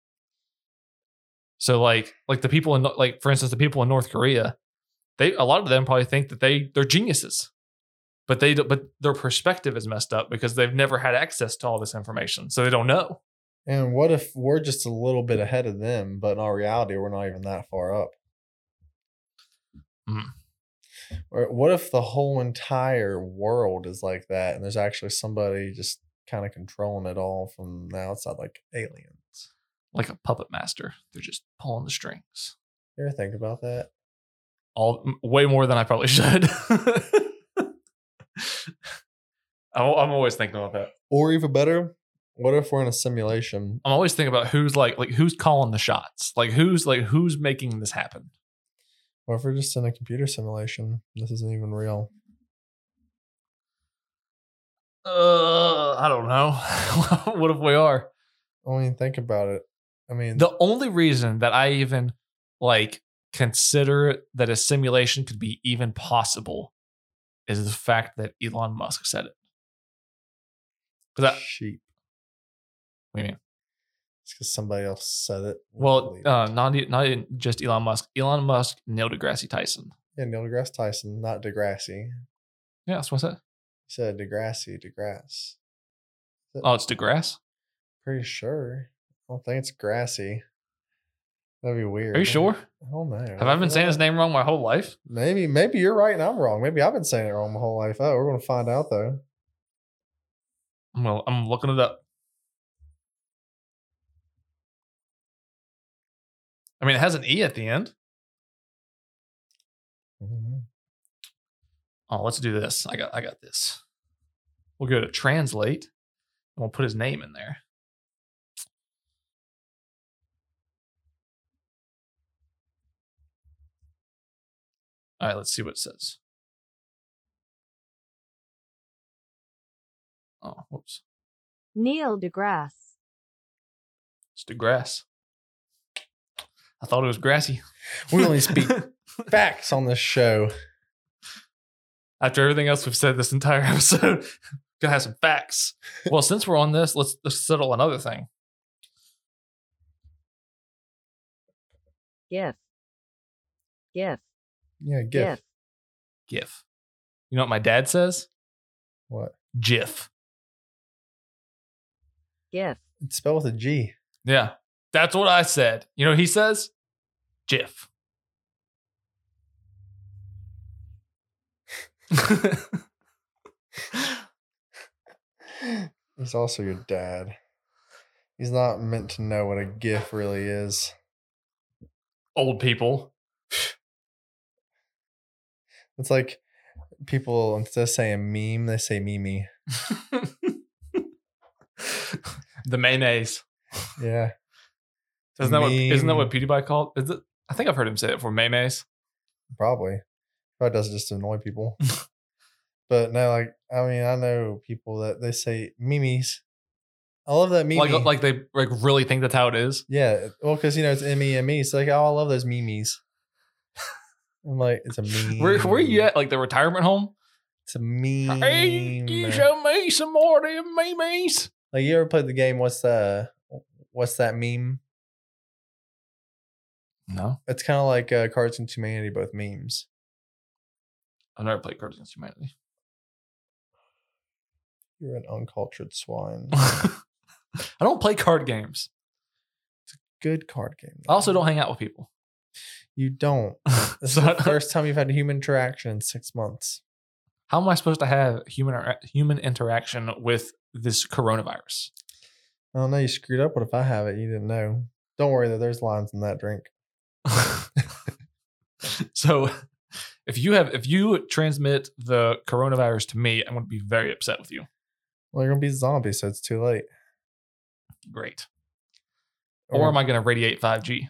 So like like the people in like for instance the people in North Korea, they a lot of them probably think that they they're geniuses. But they don't- but their perspective is messed up because they've never had access to all this information. So they don't know. And what if we're just a little bit ahead of them, but in our reality, we're not even that far up? Hmm. Or what if the whole entire world is like that and there's actually somebody just kind of controlling it all from the outside, like aliens? Like a puppet master. They're just pulling the strings. You ever think about that? all way more than I probably should. I'm I'm always thinking about that. Or even better, what if we're in a simulation? I'm always thinking about who's like like who's calling the shots, like who's like who's making this happen. What if we're just in a computer simulation? This isn't even real. Uh, I don't know. what if we are? I mean, think about it. I mean, The only reason that I even like consider that a simulation could be even possible is the fact that Elon Musk said it. Because sheep. what do you mean? It's because somebody else said it. Well, uh, not not just Elon Musk. Elon Musk, Neil deGrasse Tyson. yeah, Neil deGrasse Tyson, not Degrassi. Yeah, that's what I said. Said Degrassi, Degrass. Oh, it's DeGrasse. Pretty sure. I don't think it's grassy. That'd be weird. Are you sure? I don't. Have I been saying his name wrong my whole life? Maybe, maybe you're right and I'm wrong. Maybe I've been saying it wrong my whole life. Oh, we're gonna find out though. Well, I'm looking it up. I mean, it has an E at the end. Oh, let's do this. I got I got this. We'll go to translate and we'll put his name in there. All right, let's see what it says. Oh, whoops. Neil deGrasse. It's DeGrasse. I thought it was grassy. We only speak facts on this show. After everything else we've said this entire episode, gonna have some facts. Well, since we're on this, let's, let's settle another thing. GIF. GIF. Yeah, GIF. GIF. GIF. You know what my dad says? What? GIF. GIF. It's spelled with a G. Yeah, that's what I said. You know what he says? GIF. He's also your dad. He's not meant to know what a GIF really is. Old people. It's like people instead of saying meme, they say mimi. the mayonnaise. Yeah. Isn't that what isn't that what PewDiePie called? Is it? I think I've heard him say it for mayonnaise. Probably. Probably does it just to annoy people. but no, like I mean, I know people that they say mimis. I love that meme. Like like they like really think that's how it is. yeah, well, because you know it's M E M E. So like, oh, I love those memes. I'm like, it's a meme. Where where you at? Like the retirement home? It's a meme. Hey, you show me some more of them memes. Like you ever played the game? What's the what's that meme? No, It's kind of like uh, Cards and Humanity, both memes. I've never played Cards Against Humanity. You're an uncultured swine. I don't play card games. It's a good card game. I also don't hang out with people. You don't. This So is the first time you've had a human interaction in six months. How am I supposed to have human human interaction with this coronavirus? I don't know. You screwed up. What if I have it? You didn't know. Don't worry though. There's lines in that drink. so, if you have if you transmit the coronavirus to me, I'm going to be very upset with you. Well, you're gonna be a zombie, so it's too late. Great. Or am I going to radiate 5G?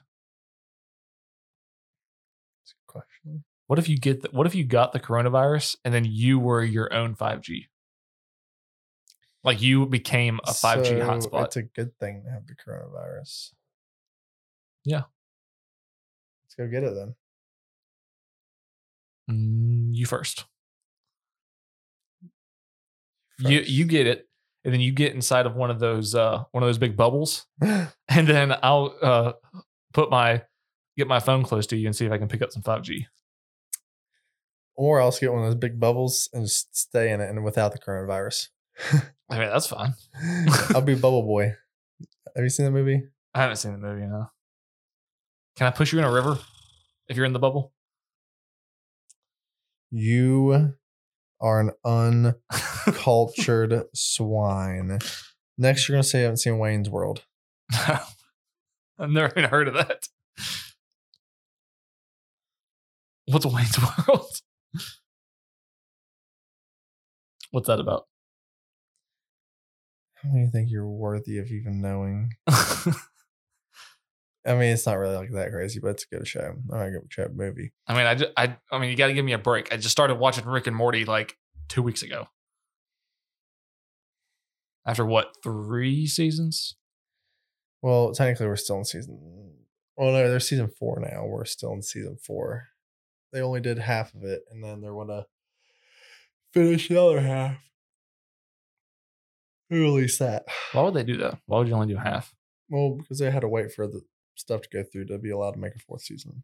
That's a question. What if you get the, what if you got the coronavirus and then you were your own 5G? Like you became a 5G So, hotspot. It's a good thing to have the coronavirus. Yeah. Let's go get it then. Mm, you first. You you get it, and then you get inside of one of those uh one of those big bubbles, and then I'll uh put my get my phone close to you and see if I can pick up some 5G. or else get one of those big bubbles and just stay in it and without the coronavirus. I mean that's fine. I'll be Bubble Boy. Have you seen the movie? I haven't seen the movie now. Can I push you in a river if you're in the bubble? You are an uncultured swine. Next, you're gonna say you haven't seen Wayne's World. I've never even heard of that. What's Wayne's World? What's that about? How do you think you're worthy of even knowing? I mean, it's not really like that crazy, but it's a good show. All right, good show movie. I mean, I, just, I, I mean, you got to give me a break. I just started watching Rick and Morty like two weeks ago. After what, three seasons? Well, technically, we're still in season. Well, no, they're season four now. We're still in season four. They only did half of it, and then they're gonna finish the other half. Who released that? Why would they do that? Why would you only do half? Well, because they had to wait for the stuff to go through to be allowed to make a fourth season,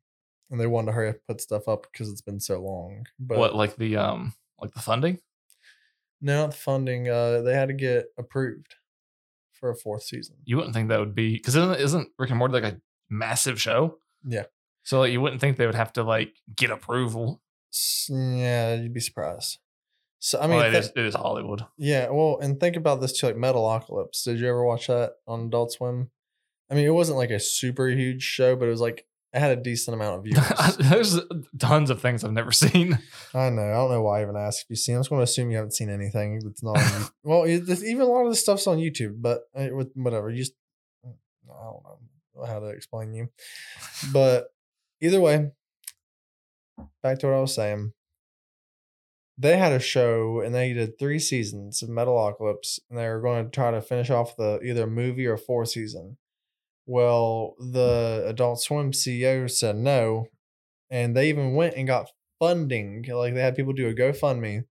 and they wanted to hurry up put stuff up because it's been so long. But what, like the um, Like the funding? No, not the funding. Uh, they had to get approved for a fourth season. You wouldn't think that would be because isn't, isn't Rick and Morty like a massive show? Yeah. So like you wouldn't think they would have to like get approval. Yeah, you'd be surprised. So I mean, mean, it, thi- is, it is Hollywood. yeah. Well, and think about this too, like Metalocalypse. Did you ever watch that on Adult Swim? I mean, it wasn't like a super huge show, but it was like it had a decent amount of views. There's tons of things I've never seen. I know. I don't know why I even asked if you've seen. I'm just going to assume you haven't seen anything that's not. On, well, it, even a lot of the stuff's on YouTube, but uh, with whatever. You just I don't know how to explain you, but either way, back to what I was saying. They had a show and they did three seasons of Metalocalypse, and they were going to try to finish off the either a movie or fourth season. Well, the Adult Swim CEO said no, and they even went and got funding. Like they had people do a GoFundMe,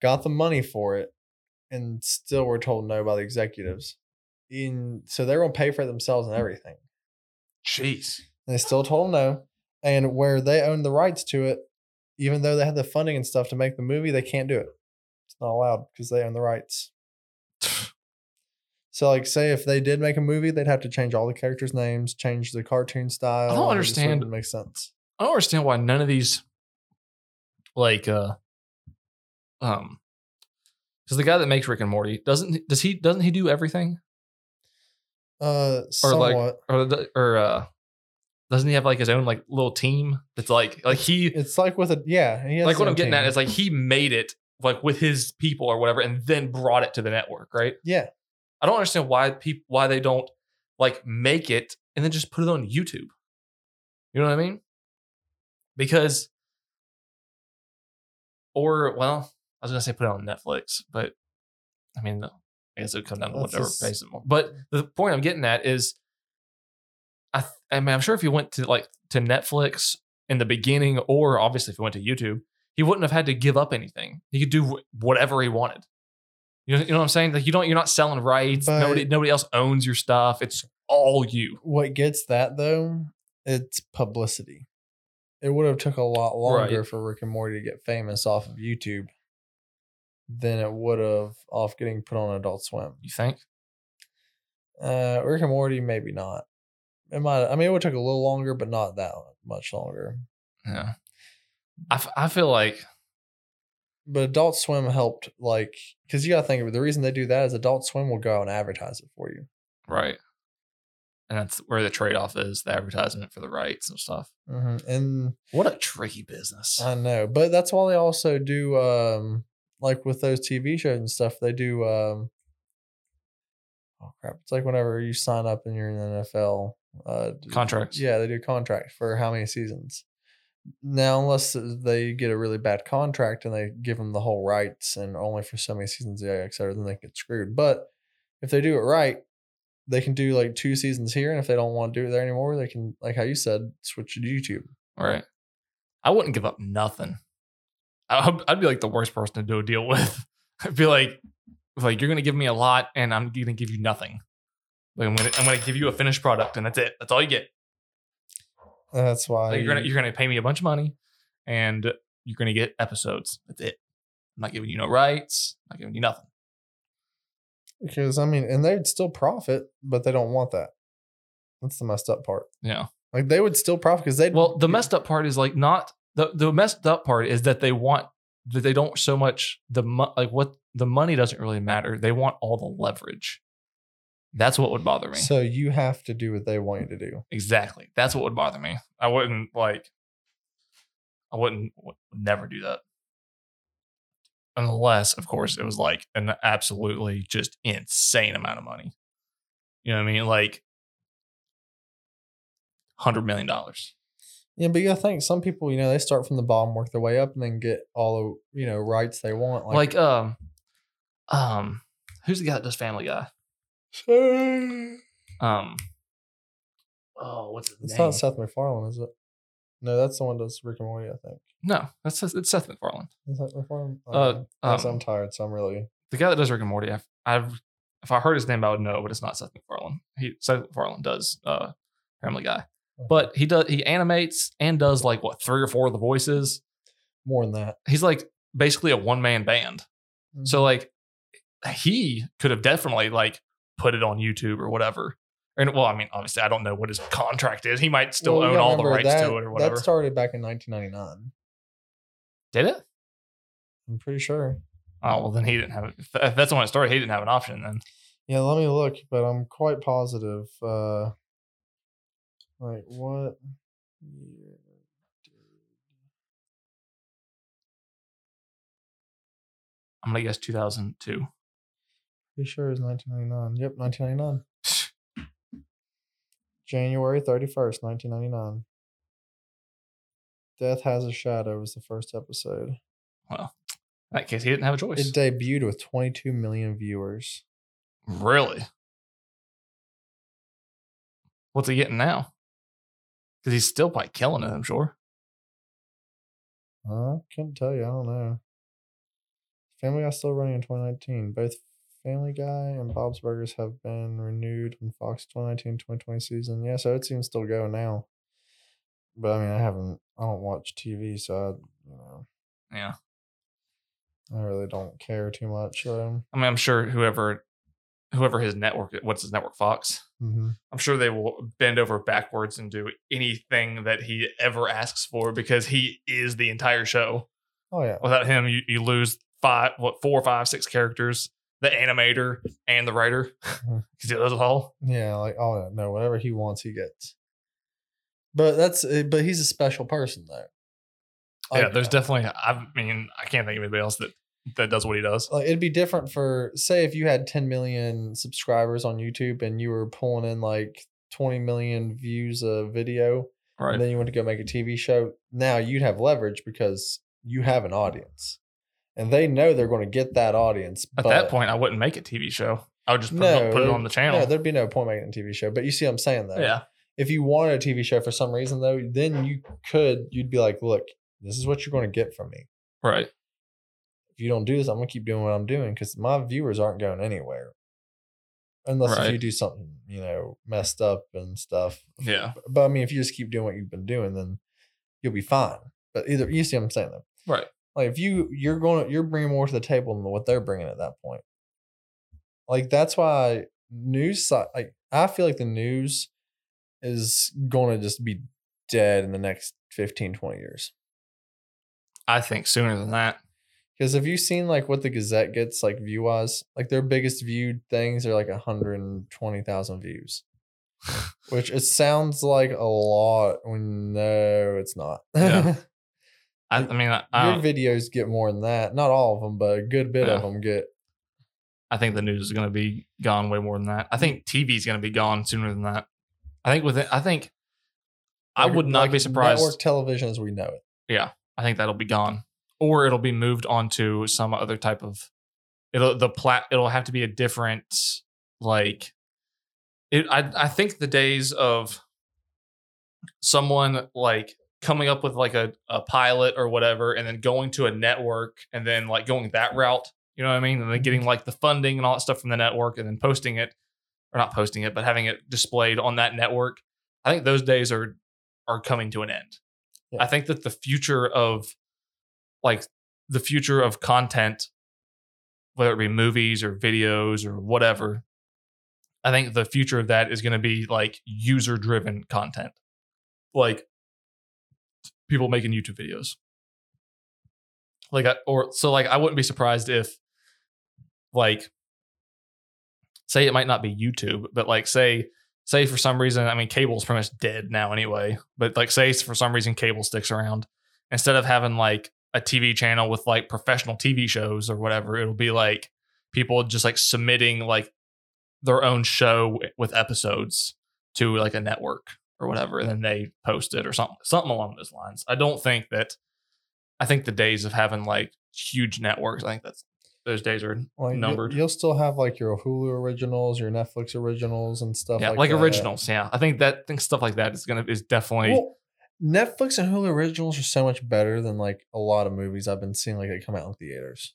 got the money for it, and still were told no by the executives. In so they're gonna pay for it themselves and everything. Jeez. And they still told no. And where they own the rights to it, even though they had the funding and stuff to make the movie, they can't do it. It's not allowed because they own the rights. So, like, say if they did make a movie, they'd have to change all the characters' names, change the cartoon style. I don't and it understand- sense. I don't understand why none of these, like, uh, um, because the guy that makes Rick and Morty doesn't does he doesn't he do everything Uh, or like somewhat. or the, or uh doesn't he have like his own like little team that's like like he it's like with a yeah. He has like what I'm getting at team. is like he made it like with his people or whatever and then brought it to the network, right? yeah, I don't understand why people why they don't like make it and then just put it on YouTube. You know what I mean? Because or well, I was gonna say put it on Netflix, but I mean, I guess it would come down to That's whatever just- pays it more. But the point I'm getting at is, I th- I mean, I'm sure if you went to like to Netflix in the beginning, or obviously if you went to YouTube, he wouldn't have had to give up anything. He could do wh- whatever he wanted. You know, you know what I'm saying? Like you don't, you're not selling rights. But- nobody, nobody else owns your stuff. It's all you. what gets that though, it's publicity. It would have took a lot longer Right. for Rick and Morty to get famous off of YouTube than it would have off getting put on Adult Swim. You think? Uh, Rick and Morty, maybe not. It might. I mean, it would take a little longer, but not that much longer. Yeah. I, f- I feel like But Adult Swim helped, like, because you got to think of it. The reason they do that is Adult Swim will go out and advertise it for you. right, and that's where the trade off is the advertisement for the rights and stuff. hmm And What a tricky business. I know, but that's why they also do, um, like with those TV shows and stuff. They do, um, oh crap! It's like whenever you sign up and you're in the NFL, uh, Contracts. Yeah, they do contract for how many seasons. Now, unless they get a really bad contract and they give them the whole rights and only for so many seasons, yeah, et then they get screwed. But if they do it right, they can do like two seasons here, and if they don't want to do it there anymore, they can, like how you said, switch to YouTube. Right. I wouldn't give up nothing. I'd be like the worst person to do a deal with. I'd be like, like you're gonna give me a lot, and I'm gonna give you nothing. Like I'm gonna, I'm gonna give you a finished product, and that's it. That's all you get. That's why Like you're gonna, you- you're gonna pay me a bunch of money, and you're gonna get episodes. That's it. I'm not giving you no rights. I'm not giving you nothing. Because I mean, and they'd still profit, but they don't want that. That's the messed up part. Yeah. Like they would still profit because they Well, the messed up part is like not the the messed up part is that they want that they don't so much the mo- like what the money doesn't really matter. They want all the leverage. That's what would bother me. So you have to do what they want you to do. exactly. That's what would bother me. I wouldn't like. I wouldn't would never do that. Unless, of course, it was like an absolutely just insane amount of money. You know what I mean? Like hundred million dollars. Yeah, but you gotta think some people, you know, they start from the bottom, work their way up, and then get all the you know rights they want. like um um who's the guy that does family guy um oh what's his it's name not Seth MacFarlane, is it? No, that's the one that does Rick and Morty. I think. no that's it's seth macfarlane Is that MacFarlane? Uh, Okay. Guess I'm um, tired, so I'm really. the guy that does rick and morty I've, I've if i heard his name i would know but it's not seth macfarlane he seth macfarlane does uh family guy but he does he animates and does like what three or four of the voices more than that. he's like basically a one man band. So like he could have definitely like put it on YouTube or whatever. And well, I mean, obviously, I don't know what his contract is. He might still Well, own all the rights that, to it or whatever. That started back in 1999. Did it? I'm pretty sure. Oh well, then he didn't have it. If that's when it started, he didn't have an option then. Yeah, let me look, but I'm quite positive. Uh, like what? year I'm gonna guess 2002. Pretty sure it's 1999. Yep, 1999. January 31st, 1999. Death Has a Shadow was the first episode. Well, in that case, he didn't have a choice. It debuted with 22 million viewers. really? What's he getting now? Because he's still probably killing it. I'm sure. I couldn't tell you. I don't know. Family Guy still running in 2019. Both Family Guy and Bob's Burgers have been renewed on Fox 2019-2020 season. Yeah, so it seems still going now. But I mean, I haven't. I don't watch TV, so I, you know, Yeah. I really don't care too much. So, I mean, I'm sure whoever, whoever his network, what's his network, Fox. hmm I'm sure they will bend over backwards and do anything that he ever asks for because he is the entire show. oh yeah, Without him, you, you lose five, what, four, five, six characters, the animator and the writer. Mhm. Because he does it all. yeah, like oh no, whatever he wants, he gets. But that's uh, but he's a special person though. yeah, there's definitely. I mean, I can't think of anybody else that that does what he does. like it'd be different for say if you had 10 million subscribers on YouTube and you were pulling in like 20 million views a video Right. and then you want to go make a TV show. Now you'd have leverage because you have an audience. And they know they're going to get that audience. At that point, I wouldn't make a TV show. I would just put, no, it, on- put it on the channel. No, there'd be no point making a TV show. But you see what I'm saying though. yeah. If you wanted a TV show for some reason though, then you could you'd be like, look, this is what you're going to get from me. Right. if you don't do this, I'm gonna keep doing what I'm doing because my viewers aren't going anywhere. Unless if you do something, you know, messed up and stuff. Yeah. But, but I mean, if you just keep doing what you've been doing, then you'll be fine. But either you see what I'm saying though. Right. Like if you you're going you're bringing more to the table than what they're bringing at that point. Like that's why news like I feel like the news is going to just be dead in the next 15 20 years. I think sooner than that. Because have you seen like what the Gazette gets like view wise? Like their biggest viewed things are like 120,000 views, which it sounds like a lot when no, it's not. Yeah. I, I mean, I, I, Your don't- videos get more than that. Not all of them, but a good bit of them get. I think the news is going to be gone way more than that. I think TV is going to be gone sooner than that. I think with it, I think I like- would not like be surprised. Network television as we know it. Yeah, I think that'll be gone, or it'll be moved on to some other type of. It'll the plat. It'll have to be a different like. It. I. I think the days of someone like coming up with like a, a pilot or whatever and then going to a network and then like going that route you know what i mean? And then getting mm-hmm. like the funding and all that stuff from the network and then posting it or not posting it but having it displayed on that network i think those days are are coming to an end. Yeah. i think that the future of like the future of content whether it be movies or videos or whatever i think the future of that is going to be like user driven content. Like people making YouTube videos. Like, I, or so, like, I wouldn't be surprised if, like, say it might not be YouTube, but like, say, say for some reason, I mean, cable's pretty much dead now anyway. But like, say for some reason, cable sticks around instead of having like a TV channel with like professional TV shows or whatever, it'll be like people just like submitting like their own show with episodes to like a network or whatever, and then they post it or something, something along those lines. I don't think that. I think the days of having like huge networks, I think that's those days are Like numbered. You'll, still have like your Hulu originals, your Netflix originals, and stuff yeah, like like, originals. Yeah, I think that think stuff like that is gonna is definitely Well, Netflix and Hulu originals are so much better than like a lot of movies I've been seeing like they come out in theaters.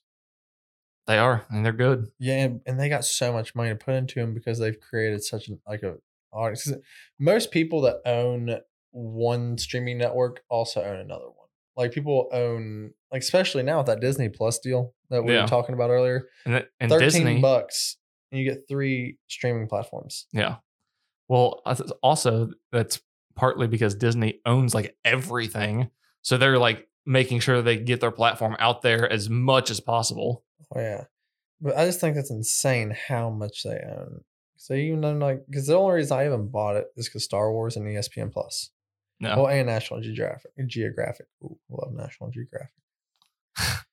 they are and they're good. Yeah, and, and they got so much money to put into them because they've created such an like a audience. Most people that own one streaming network also own another one. Like people own like especially now with that Disney Plus deal that we Yeah. were talking about earlier. And, it- and Thirteen Disney, bucks, and you get three streaming platforms. yeah. Well, also that's partly because Disney owns like everything, so they're like making sure they get their platform out there as much as possible. Oh yeah, but I just think that's insane how much they own. So even though like, because the only reason I even bought it is because Star Wars and ESPN Plus. No, oh, Well, and National Geographic. Geographic. Ooh, love National Geographic.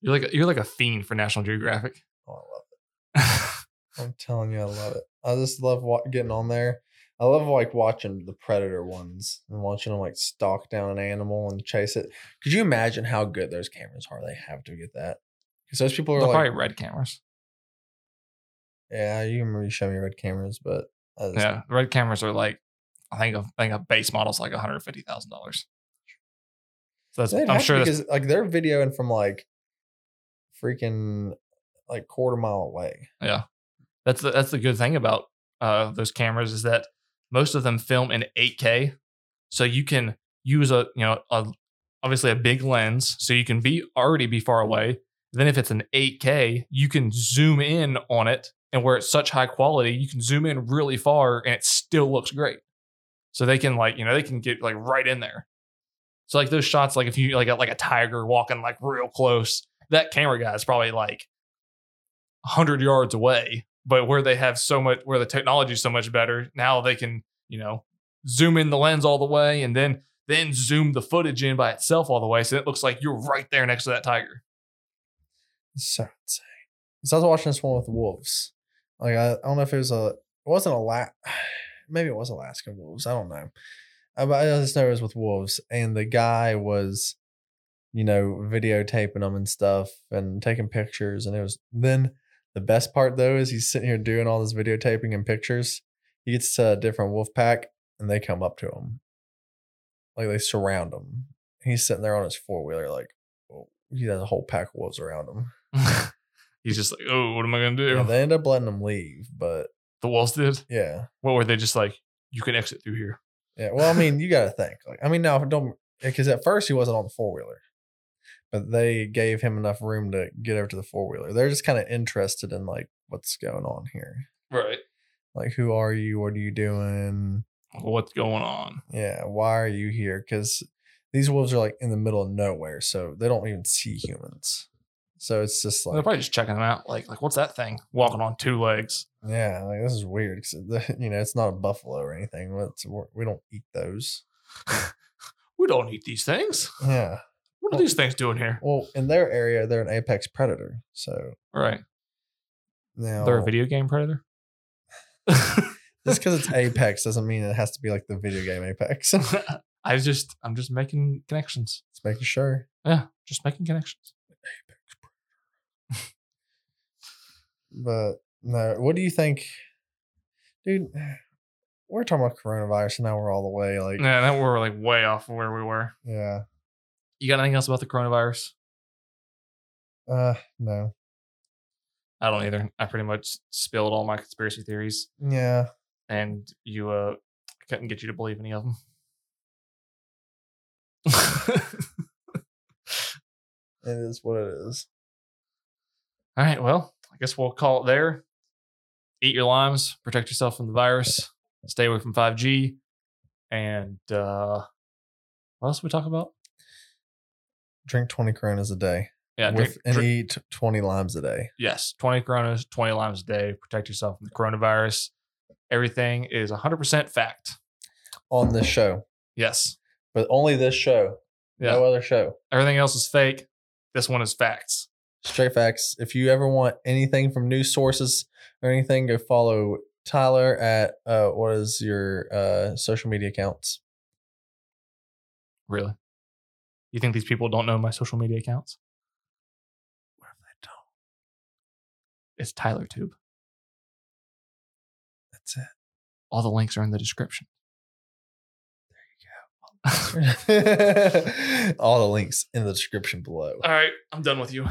you're like a, you're like a fiend for National Geographic. Oh, I love it. I'm telling you, I love it. I just love wa- getting on there. I love like watching the predator ones and watching them like stalk down an animal and chase it. Could you imagine how good those cameras are? They have to get that because those people are They're like, probably red cameras. Yeah, you remember you showed me red cameras, but Yeah, red cameras are like I think a, I think a base model's like one hundred fifty thousand dollars. So that's they'd I'm sure to that's because like they're videoing from like freaking like quarter mile away. Yeah, that's the that's the good thing about uh, those cameras is that most of them film in 8K, so you can use a you know a obviously a big lens, so you can be already be far away. Then if it's an 8K, you can zoom in on it, and where it's such high quality, you can zoom in really far, and it still looks great. So they can like you know they can get like right in there. So like those shots, like if you like got like a tiger walking like real close, that camera guy is probably like 100 yards away but where they have so much where the technology is so much better now they can you know zoom in the lens all the way and then then zoom the footage in by itself all the way so it looks like you're right there next to that tiger so insane. So I was watching this one with wolves. Like I, I don't know if it was a, it wasn't a la, maybe it was Alaskan wolves. I don't know. But I just know it was with wolves, and the guy was, you know, videotaping them and stuff and taking pictures. And it was then the best part though is he's sitting here doing all this videotaping and pictures. He gets to a different wolf pack, and they come up to him, like they surround him. He's sitting there on his four wheeler, like oh, he has a whole pack of wolves around him. he's just like oh what am i gonna do Yeah, they end up letting him leave, but the wolves did yeah, what were they just like you can exit through here yeah. Well, I mean, you got to think. Like, I mean, now don't eh, because at first he wasn't on the four wheeler, but they gave him enough room to get over to the four wheeler. They're just kind of interested in like what's going on here. right Like, who are you? What are you doing? what's going on Yeah, why are you here? Because these wolves are like in the middle of nowhere, so they don't even see humans. So it's just they're like, probably just checking them out like like what's that thing walking on two legs yeah, like this is weird. 'cause you know, it's not a buffalo or anything. It's, we're- don't eat those. we don't eat these things Yeah. what are these things doing here Well, in their area, they're an apex predator. So right now, they're a video game predator just because it's apex doesn't mean it has to be like the video game apex. I just I'm just making connections. Just making sure. Yeah, just making connections. But no, what do you think, dude? We're talking about coronavirus, and now we're all the way like, Yeah, that we're like way off of where we were. yeah, You got anything else about the coronavirus? uh, no, I don't either. I pretty much spilled all my conspiracy theories, yeah, and you uh couldn't get you to believe any of them. it is what it is. all right, well, I guess we'll call it there. Eat your limes, protect yourself from the virus, stay away from 5G, and uh what else we talk about? Drink twenty Coronas a day, Yeah, with drink, and eat twenty limes a day. yes, 20 coronas, 20 limes a day. Protect yourself from the coronavirus. Everything is 100% fact. on this show, Yes. but only this show, Yeah. no other show. Everything else is fake. This one is facts. Straight facts. If you ever want anything from news sources or anything, go follow Tyler at uh, what is your uh, social media accounts? Really. You think these people don't know my social media accounts? What if they don't? It's Tyler Tube. That's it. All the links are in the description. There you go. All the links in the description below. All right, I'm done with you.